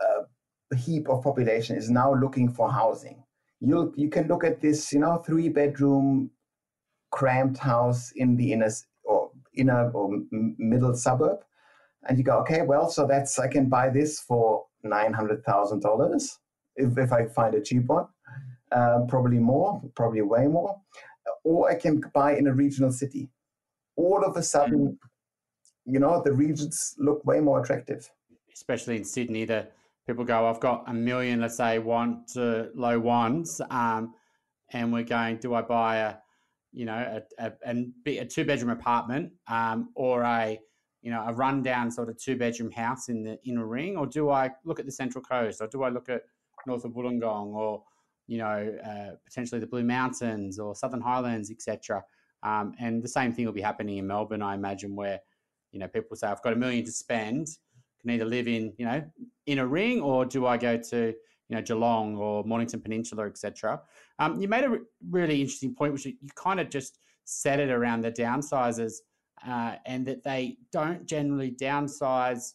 uh, heap of population is now looking for housing, you you can look at this you know three bedroom cramped house in the inner or inner or middle suburb, and you go okay well so that's I can buy this for nine hundred thousand dollars if if I find a cheap one, um, probably more, probably way more, or I can buy in a regional city. All of a sudden, you know, the regions look way more attractive. Especially in Sydney, the people go, I've got a million, let's say, one to low ones, um, and we're going, do I buy a, you know, a, a, a two bedroom apartment um, or a, you know, a rundown sort of two bedroom house in the inner ring, or do I look at the Central Coast, or do I look at north of Wollongong, or you know, uh, potentially the Blue Mountains or Southern Highlands, etc. Um, and the same thing will be happening in Melbourne, I imagine, where you know people say, "I've got a million to spend, can either live in you know in a ring, or do I go to you know Geelong or Mornington Peninsula, etc." Um, you made a really interesting point, which you kind of just set it around the downsizers, uh, and that they don't generally downsize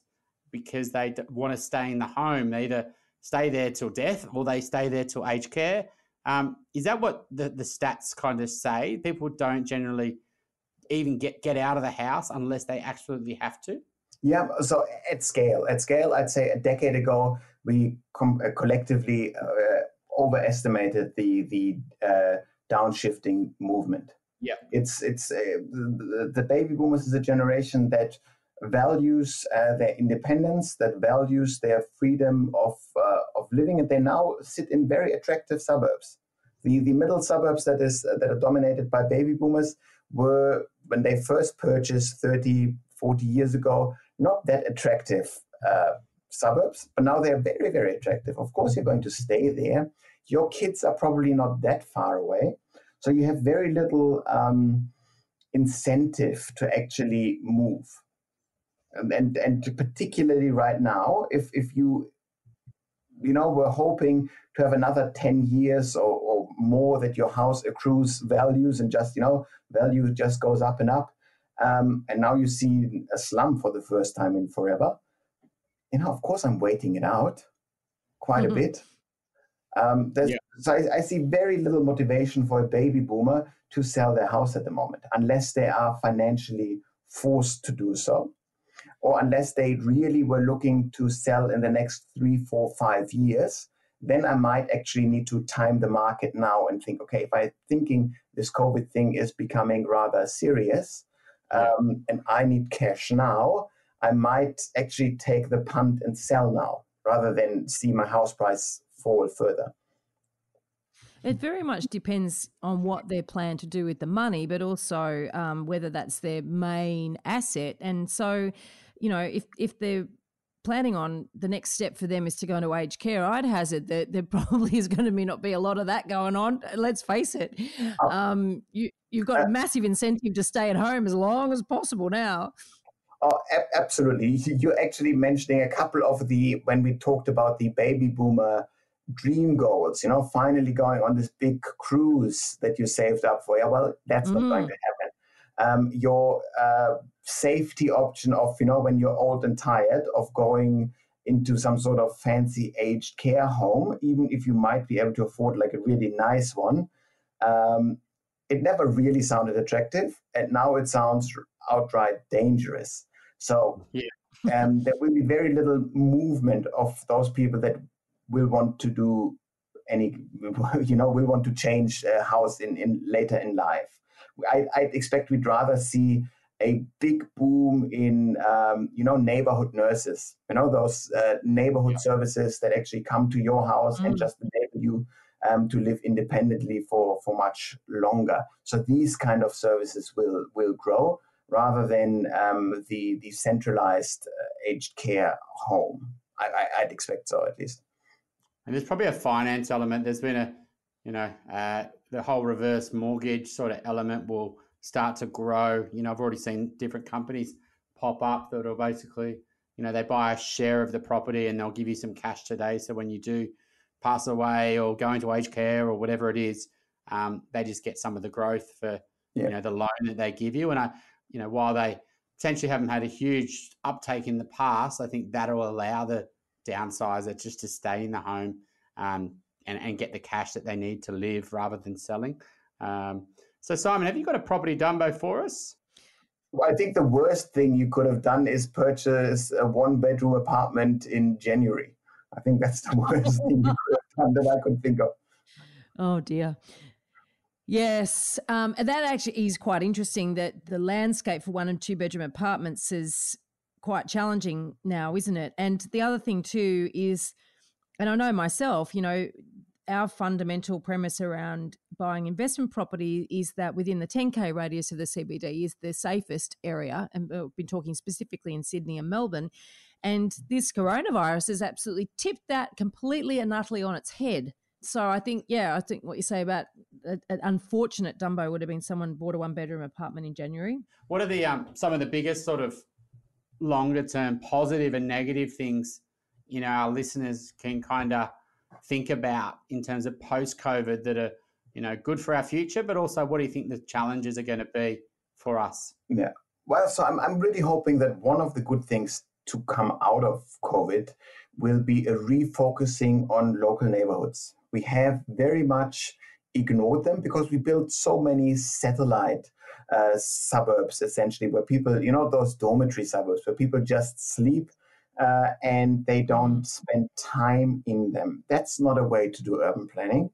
because they want to stay in the home. They either stay there till death or they stay there till aged care. Um, is that what the, the stats kind of say? People don't generally even get, get out of the house unless they absolutely have to? Yeah, so at scale, at scale, I'd say a decade ago, we com- uh, collectively, uh, overestimated the the uh, downshifting movement. Yeah, it's it's uh, the, the, baby boomers is a generation that values uh, their independence, that values their freedom of uh, of living, and they now sit in very attractive suburbs. The the middle suburbs that is that are dominated by baby boomers were when they first purchased 30, 40 years ago not that attractive uh, suburbs, but now they're very, very attractive. Of course, you're going to stay there. Your kids are probably not that far away. So you have very little um, incentive to actually move. And, and, and particularly right now, if, if you, you know, we're hoping to have another 10 years or, or more that your house accrues values and just, you know, value just goes up and up. Um, and now you see a slum for the first time in forever. You know, of course, I'm waiting it out quite mm-hmm. a bit. Um, yeah. So I, I, see very little motivation for a baby boomer to sell their house at the moment, unless they are financially forced to do so, or unless they really were looking to sell in the next three, four, five years. Then I might actually need to time the market now and think, okay, if I'm thinking this COVID thing is becoming rather serious, um, and I need cash now, I might actually take the punt and sell now rather than see my house price fall further. It very much depends on what they plan to do with the money, but also um, whether that's their main asset. And so, you know, if if they're planning on the next step for them is to go into aged care, I'd hazard that there probably is going to be not be a lot of that going on. Let's face it. Oh. Um, you you've got a massive incentive to stay at home as long as possible now. Oh, absolutely. You're actually mentioning a couple of the when we talked about the baby boomer dream goals, you know, finally going on this big cruise that you saved up for. Yeah, well, that's mm. not going mm. to happen. Um, your uh, safety option of, you know, when you're old and tired, of going into some sort of fancy aged care home, even if you might be able to afford like a really nice one, um, it never really sounded attractive. And now it sounds outright dangerous. So yeah. um, there will be very little movement of those people that will want to do any, you know, will want to change a house in, in later in life. I, I expect we'd rather see a big boom in um, you know neighborhood nurses you know those uh, neighborhood yeah. services that actually come to your house mm. and just enable you um, to live independently for for much longer so these kind of services will will grow rather than um, the the centralized uh, aged care home I, I, i'd expect so at least and there's probably a finance element. There's been a, you know, uh, the whole reverse mortgage sort of element will start to grow. You know, I've already seen different companies pop up that will basically, you know, they buy a share of the property and they'll give you some cash today. So when you do pass away or go into aged care or whatever it is, um, they just get some of the growth for, yeah. you know, the loan that they give you. And I, you know, while they potentially haven't had a huge uptake in the past, I think that'll allow the downsizer just to stay in the home um, and, and get the cash that they need to live rather than selling. Um, so, Simon, have you got a property Dumbo for us? Well, I think the worst thing you could have done is purchase a one bedroom apartment in January. I think that's the worst thing you could have done that I could think of. Oh, dear. Yes, um, and that actually is quite interesting. That the landscape for one and two bedroom apartments is quite challenging now, isn't it? And the other thing too is, and I know myself, you know, our fundamental premise around buying investment property is that within the 10k radius of the CBD is the safest area, and we've been talking specifically in Sydney and Melbourne. And this coronavirus has absolutely tipped that completely and utterly on its head. So I think, yeah, I think what you say about an unfortunate Dumbo would have been someone bought a one bedroom apartment in January. What are the um, some of the biggest sort of longer term positive and negative things you know our listeners can kind of think about in terms of post covid that are you know good for our future but also what do you think the challenges are going to be for us? Yeah. Well so i'm, I'm really hoping that one of the good things to come out of covid will be a refocusing on local neighborhoods we have very much ignored them because we built so many satellite uh, suburbs essentially where people, you know, those dormitory suburbs where people just sleep uh, and they don't spend time in them. That's not a way to do urban planning.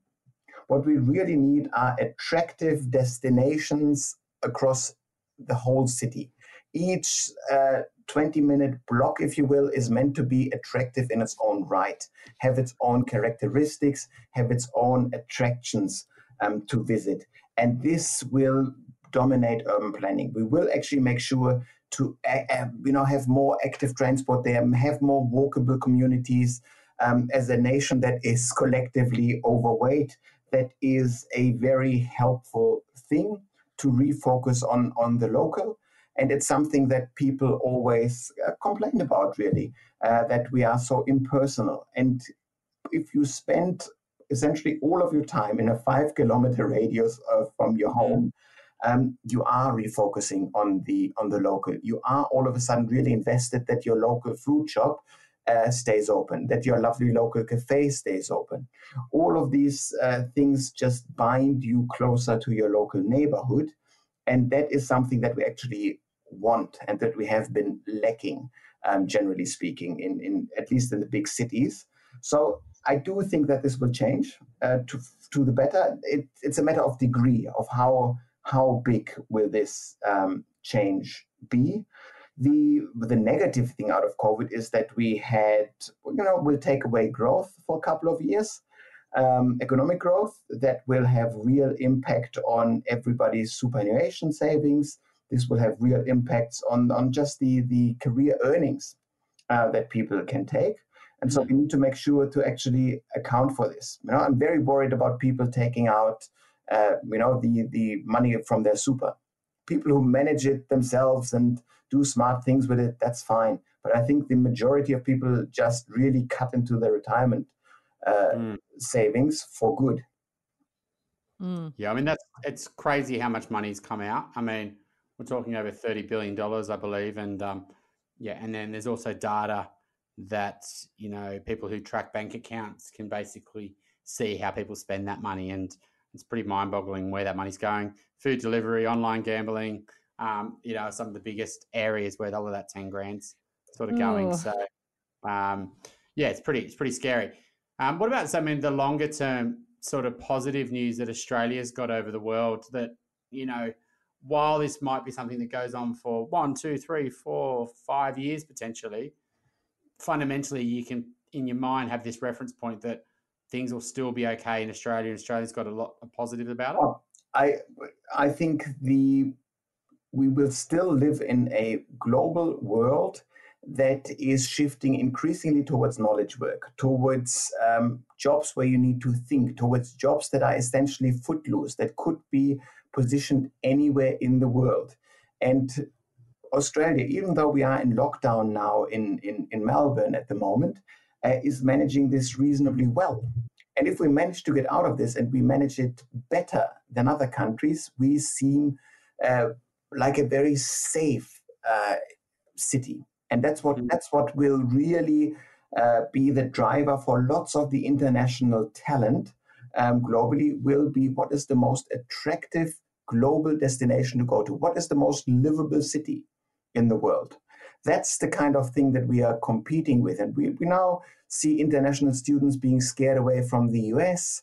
What we really need are attractive destinations across the whole city. Each uh, 20 minute block, if you will, is meant to be attractive in its own right, have its own characteristics, have its own attractions um, to visit. And this will dominate urban planning. We will actually make sure to uh, you know have more active transport there, have more walkable communities. Um, as a nation that is collectively overweight, that is a very helpful thing to refocus on on the local and it's something that people always uh, complain about really uh, that we are so impersonal and if you spend essentially all of your time in a five kilometer radius uh, from your home um, you are refocusing on the on the local you are all of a sudden really invested that your local fruit shop uh, stays open, that your lovely local cafe stays open. All of these uh, things just bind you closer to your local neighborhood. And that is something that we actually want and that we have been lacking, um, generally speaking, in, in at least in the big cities. So I do think that this will change uh, to, to the better. It, it's a matter of degree of how how big will this um, change be. The the negative thing out of COVID is that we had, you know, will take away growth for a couple of years, um, economic growth that will have real impact on everybody's superannuation savings. This will have real impacts on on just the the career earnings uh, that people can take. And so we need to make sure to actually account for this. You know, I'm very worried about people taking out, uh, you know, the the money from their super. People who manage it themselves and do smart things with it, that's fine. But I think the majority of people just really cut into their retirement uh, mm. savings for good. Mm. Yeah, I mean that's it's crazy how much money's come out. I mean, we're talking over thirty billion dollars, I believe, and um, yeah, and then there's also data that you know people who track bank accounts can basically see how people spend that money, and it's pretty mind-boggling where that money's going. Food delivery, online gambling, um, you know, some of the biggest areas where all of that 10 grand's sort of going. Oh. So, um, yeah, it's pretty, it's pretty scary. Um, what about some of the longer term sort of positive news that Australia's got over the world that, you know, while this might be something that goes on for one, two, three, four, five years potentially, fundamentally you can, in your mind, have this reference point that things will still be okay in Australia. And Australia's got a lot of positive about it. I I think the we will still live in a global world that is shifting increasingly towards knowledge work, towards um, jobs where you need to think, towards jobs that are essentially footloose, that could be positioned anywhere in the world. And Australia, even though we are in lockdown now in, in, in Melbourne at the moment, uh, is managing this reasonably well. And if we manage to get out of this and we manage it better than other countries, we seem uh, like a very safe uh, city, and that's what mm. that's what will really uh, be the driver for lots of the international talent um, globally. Will be what is the most attractive global destination to go to? What is the most livable city in the world? That's the kind of thing that we are competing with, and we, we now see international students being scared away from the US.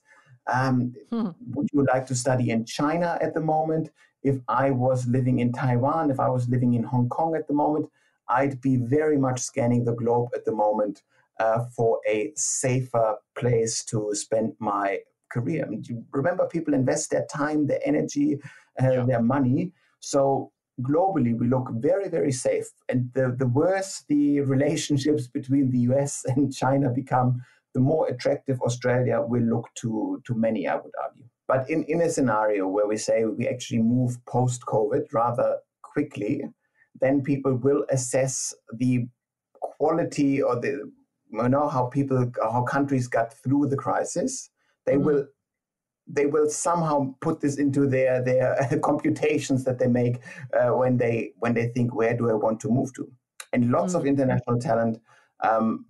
Um, hmm. Would you like to study in China at the moment? if I was living in Taiwan, if I was living in Hong Kong at the moment, I'd be very much scanning the globe at the moment uh, for a safer place to spend my career. I mean, you remember, people invest their time, their energy, uh, yeah. their money. So globally, we look very, very safe. And the, the worse the relationships between the US and China become, the more attractive Australia will look to, to many, I would argue. But in, in a scenario where we say we actually move post COVID rather quickly, then people will assess the quality or the you know how people how countries got through the crisis. They mm-hmm. will they will somehow put this into their their computations that they make uh, when they when they think where do I want to move to, and lots mm-hmm. of international talent um,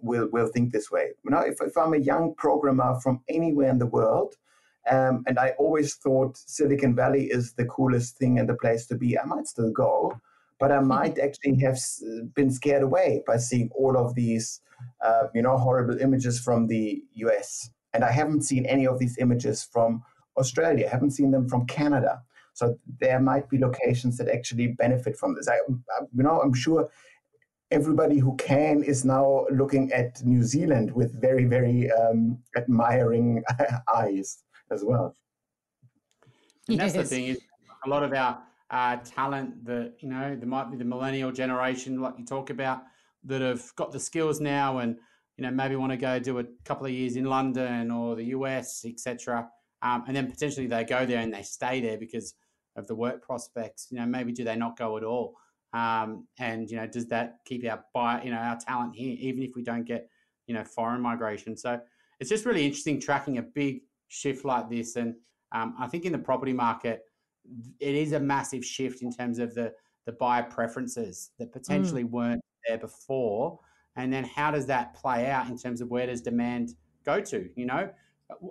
will will think this way. You know, if, if I'm a young programmer from anywhere in the world, um, and I always thought Silicon Valley is the coolest thing and the place to be. I might still go, but I might actually have been scared away by seeing all of these, uh, you know, horrible images from the US. And I haven't seen any of these images from Australia, I haven't seen them from Canada. So there might be locations that actually benefit from this. I, you know, I'm sure everybody who can is now looking at New Zealand with very, very um, admiring eyes as well. And that's yes. the thing is a lot of our uh, talent that you know there might be the millennial generation, like you talk about, that have got the skills now and you know maybe want to go do a couple of years in London or the US, etc. Um, and then potentially they go there and they stay there because of the work prospects. You know, maybe do they not go at all? Um, and you know, does that keep our buy, you know, our talent here, even if we don't get you know foreign migration? So it's just really interesting tracking a big shift like this. And um, I think in the property market, it is a massive shift in terms of the the buyer preferences that potentially mm. weren't there before. And then how does that play out in terms of where does demand go to? You know,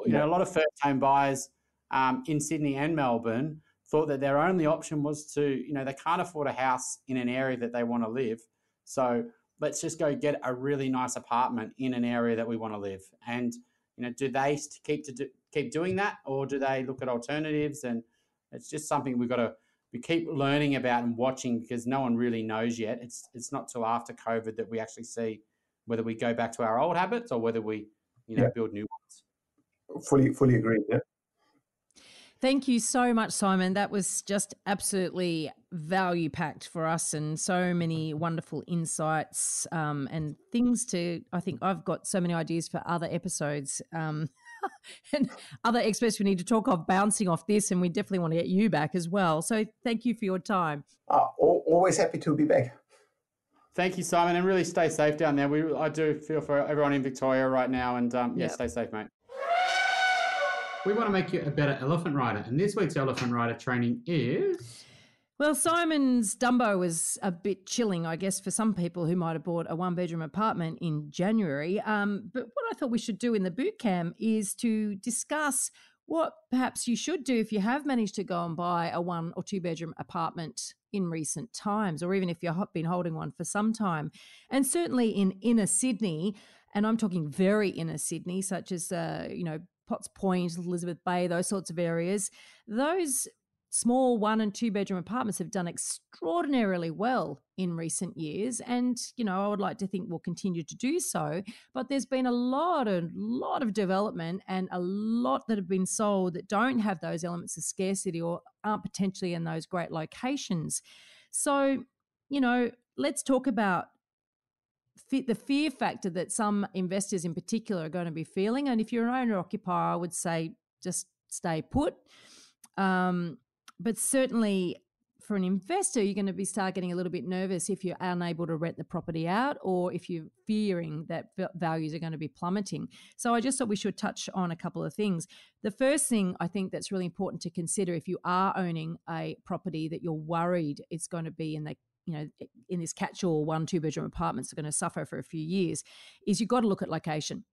you know, a lot of first home buyers um, in Sydney and Melbourne thought that their only option was to, you know, they can't afford a house in an area that they want to live. So let's just go get a really nice apartment in an area that we want to live. And, you know, do they keep to do, keep doing that or do they look at alternatives? And it's just something we've got to we keep learning about and watching because no one really knows yet. It's it's not till after COVID that we actually see whether we go back to our old habits or whether we, you know, yeah. build new ones fully fully agree. Yeah. Thank you so much, Simon. That was just absolutely value packed for us and so many wonderful insights um, and things to. I think I've got so many ideas for other episodes um, and other experts we need to talk of bouncing off this. And we definitely want to get you back as well. So thank you for your time. Uh, always happy to be back. Thank you, Simon, and really stay safe down there. We, I do feel for everyone in Victoria right now, and um, yeah, yep. stay safe, mate. We want to make you a better elephant rider. And this week's elephant rider training is. Well, Simon's Dumbo was a bit chilling, I guess, for some people who might have bought a one bedroom apartment in January. Um, but what I thought we should do in the boot camp is to discuss what perhaps you should do if you have managed to go and buy a one or two bedroom apartment in recent times, or even if you've been holding one for some time. And certainly in inner Sydney, and I'm talking very inner Sydney, such as uh, you know Potts Point, Elizabeth Bay, those sorts of areas, those small one and two bedroom apartments have done extraordinarily well in recent years and you know i would like to think will continue to do so but there's been a lot and lot of development and a lot that have been sold that don't have those elements of scarcity or aren't potentially in those great locations so you know let's talk about the fear factor that some investors in particular are going to be feeling. And if you're an owner occupier, I would say just stay put. Um, but certainly for an investor, you're going to be start getting a little bit nervous if you're unable to rent the property out or if you're fearing that values are going to be plummeting. So I just thought we should touch on a couple of things. The first thing I think that's really important to consider if you are owning a property that you're worried it's going to be in the you know in this catch-all one two bedroom apartments are going to suffer for a few years is you've got to look at location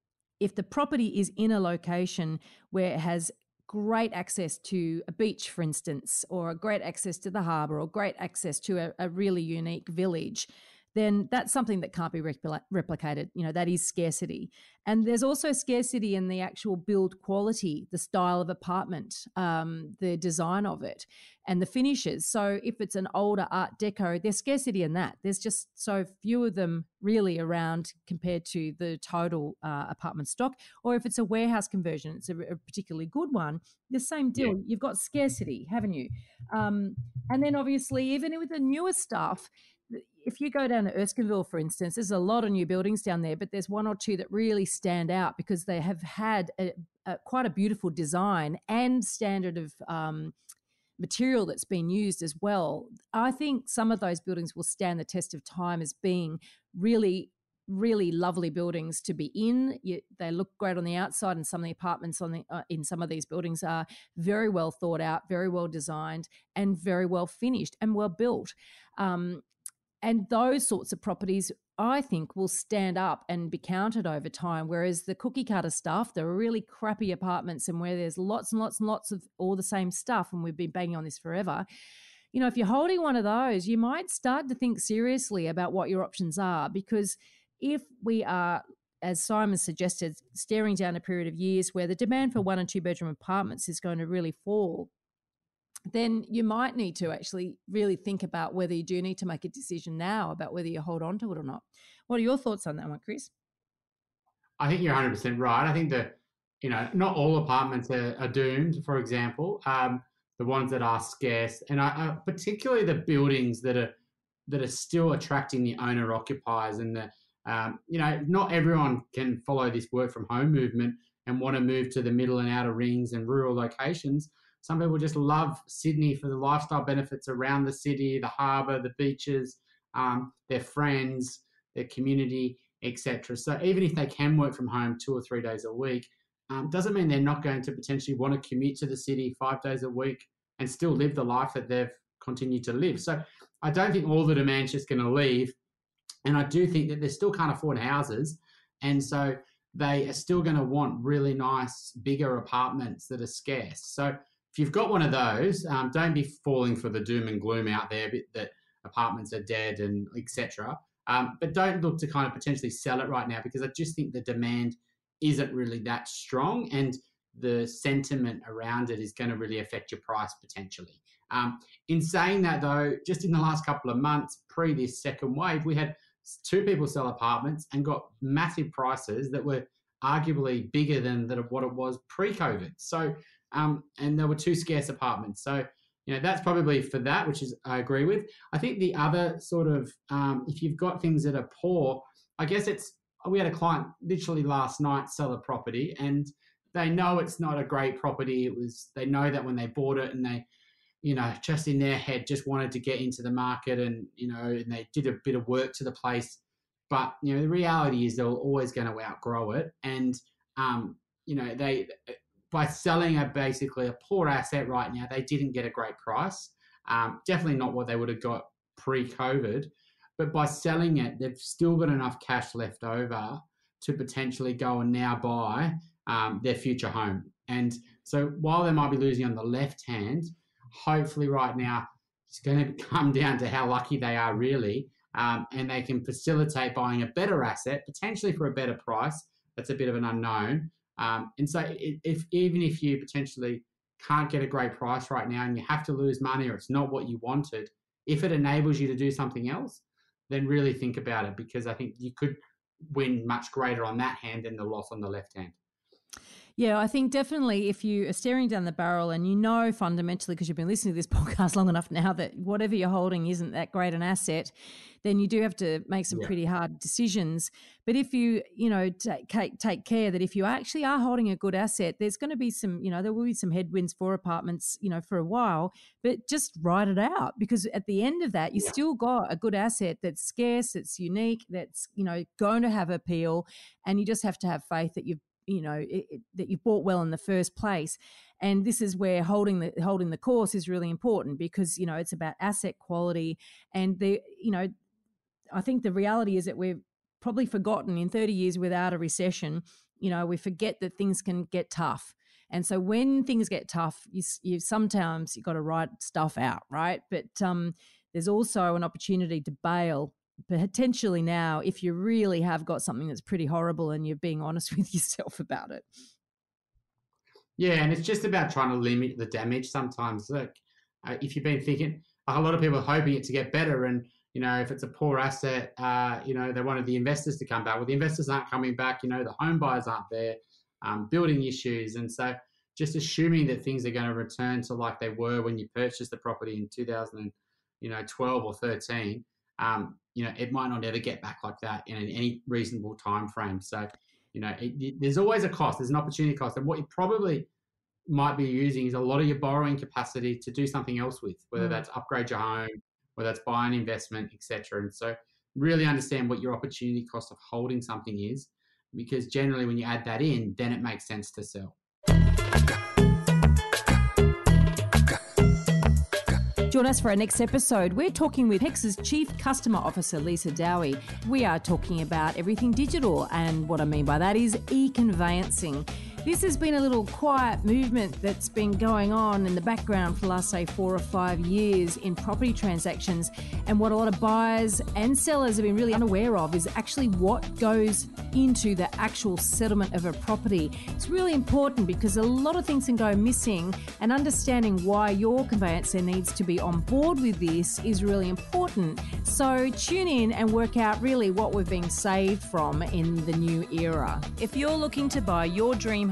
if the property is in a location where it has great access to a beach for instance or a great access to the harbour or great access to a, a really unique village then that's something that can't be repl- replicated. You know, that is scarcity. And there's also scarcity in the actual build quality, the style of apartment, um, the design of it, and the finishes. So if it's an older Art Deco, there's scarcity in that. There's just so few of them really around compared to the total uh, apartment stock. Or if it's a warehouse conversion, it's a, a particularly good one. The same deal. Yeah. You've got scarcity, haven't you? Um, and then obviously, even with the newer stuff, if you go down to Erskineville, for instance, there's a lot of new buildings down there, but there's one or two that really stand out because they have had a, a, quite a beautiful design and standard of um, material that's been used as well. I think some of those buildings will stand the test of time as being really really lovely buildings to be in. You, they look great on the outside, and some of the apartments on the uh, in some of these buildings are very well thought out, very well designed, and very well finished and well built. Um, and those sorts of properties, I think, will stand up and be counted over time. Whereas the cookie cutter stuff, the really crappy apartments, and where there's lots and lots and lots of all the same stuff, and we've been banging on this forever, you know, if you're holding one of those, you might start to think seriously about what your options are because if we are as Simon suggested, staring down a period of years where the demand for one and two bedroom apartments is going to really fall, then you might need to actually really think about whether you do need to make a decision now about whether you hold on to it or not. What are your thoughts on that one, Chris? I think you're 100% right. I think that, you know, not all apartments are, are doomed, for example, um, the ones that are scarce, and I, I, particularly the buildings that are that are still attracting the owner occupiers and the, um, you know, not everyone can follow this work from home movement and want to move to the middle and outer rings and rural locations. Some people just love Sydney for the lifestyle benefits around the city, the harbour, the beaches, um, their friends, their community, etc. So even if they can work from home two or three days a week, um, doesn't mean they're not going to potentially want to commute to the city five days a week and still live the life that they've continued to live. So I don't think all the demand's just going to leave, and I do think that they still can't afford houses, and so they are still going to want really nice, bigger apartments that are scarce. So if you've got one of those, um, don't be falling for the doom and gloom out there that apartments are dead and etc. Um, but don't look to kind of potentially sell it right now because I just think the demand isn't really that strong and the sentiment around it is going to really affect your price potentially. Um, in saying that, though, just in the last couple of months pre this second wave, we had two people sell apartments and got massive prices that were arguably bigger than, than what it was pre COVID. So um, and there were two scarce apartments. So, you know, that's probably for that, which is I agree with. I think the other sort of, um, if you've got things that are poor, I guess it's, we had a client literally last night sell a property and they know it's not a great property. It was, they know that when they bought it and they, you know, just in their head, just wanted to get into the market and, you know, and they did a bit of work to the place. But, you know, the reality is they're always going to outgrow it. And, um, you know, they, by selling a basically a poor asset right now, they didn't get a great price. Um, definitely not what they would have got pre-COVID, but by selling it, they've still got enough cash left over to potentially go and now buy um, their future home. And so while they might be losing on the left hand, hopefully right now it's going to come down to how lucky they are really, um, and they can facilitate buying a better asset potentially for a better price. That's a bit of an unknown, um, and so, if even if you potentially can't get a great price right now and you have to lose money or it's not what you wanted, if it enables you to do something else, then really think about it because I think you could win much greater on that hand than the loss on the left hand. Yeah, I think definitely if you are staring down the barrel and you know fundamentally, because you've been listening to this podcast long enough now, that whatever you're holding isn't that great an asset, then you do have to make some yeah. pretty hard decisions. But if you, you know, take, take care that if you actually are holding a good asset, there's going to be some, you know, there will be some headwinds for apartments, you know, for a while, but just write it out because at the end of that, you yeah. still got a good asset that's scarce, that's unique, that's, you know, going to have appeal. And you just have to have faith that you've you know it, it, that you've bought well in the first place. And this is where holding the holding the course is really important because you know it's about asset quality. And the you know i think the reality is that we've probably forgotten in 30 years without a recession you know we forget that things can get tough. And so when things get tough you, you sometimes you've got to write stuff out right? But um, there's also an opportunity to bail potentially now if you really have got something that's pretty horrible and you're being honest with yourself about it. Yeah, and it's just about trying to limit the damage sometimes. Look, uh, if you've been thinking, a lot of people are hoping it to get better, and you know, if it's a poor asset, uh, you know, they wanted the investors to come back. Well, the investors aren't coming back. You know, the home buyers aren't there, um, building issues, and so just assuming that things are going to return to like they were when you purchased the property in 2000, you know, 12 or 13 um, you know, it might not ever get back like that in any reasonable time frame. So, you know, it, it, there's always a cost. There's an opportunity cost, and what you probably might be using is a lot of your borrowing capacity to do something else with, whether mm. that's upgrade your home, whether that's buy an investment, etc. And so, really understand what your opportunity cost of holding something is, because generally, when you add that in, then it makes sense to sell. Join us for our next episode. We're talking with PEXA's Chief Customer Officer, Lisa Dowie. We are talking about everything digital, and what I mean by that is e conveyancing. This has been a little quiet movement that's been going on in the background for the last, say, four or five years in property transactions. And what a lot of buyers and sellers have been really unaware of is actually what goes into the actual settlement of a property. It's really important because a lot of things can go missing, and understanding why your conveyancer needs to be on board with this is really important. So tune in and work out really what we're being saved from in the new era. If you're looking to buy your dream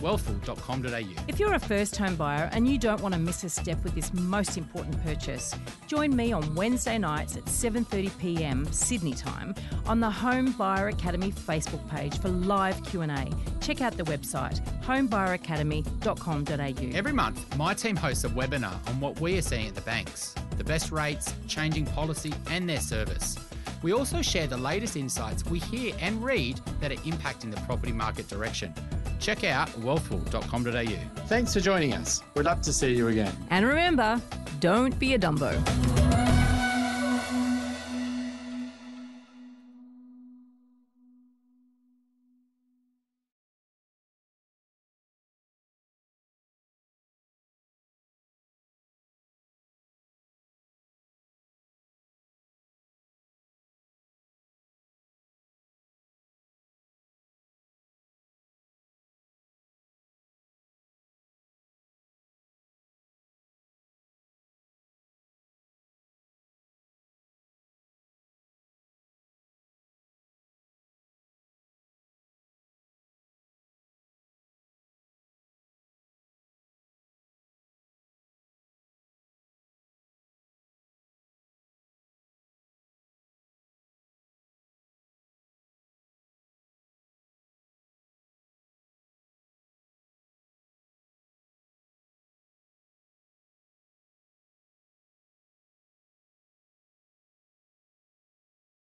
wealthful.com.au. If you're a first home buyer and you don't want to miss a step with this most important purchase, join me on Wednesday nights at 7:30 p.m. Sydney time on the Home Buyer Academy Facebook page for live Q&A. Check out the website homebuyeracademy.com.au. Every month, my team hosts a webinar on what we are seeing at the banks, the best rates, changing policy and their service. We also share the latest insights we hear and read that are impacting the property market direction check out wealthful.com.au. Thanks for joining us. We'd love to see you again. And remember, don't be a Dumbo.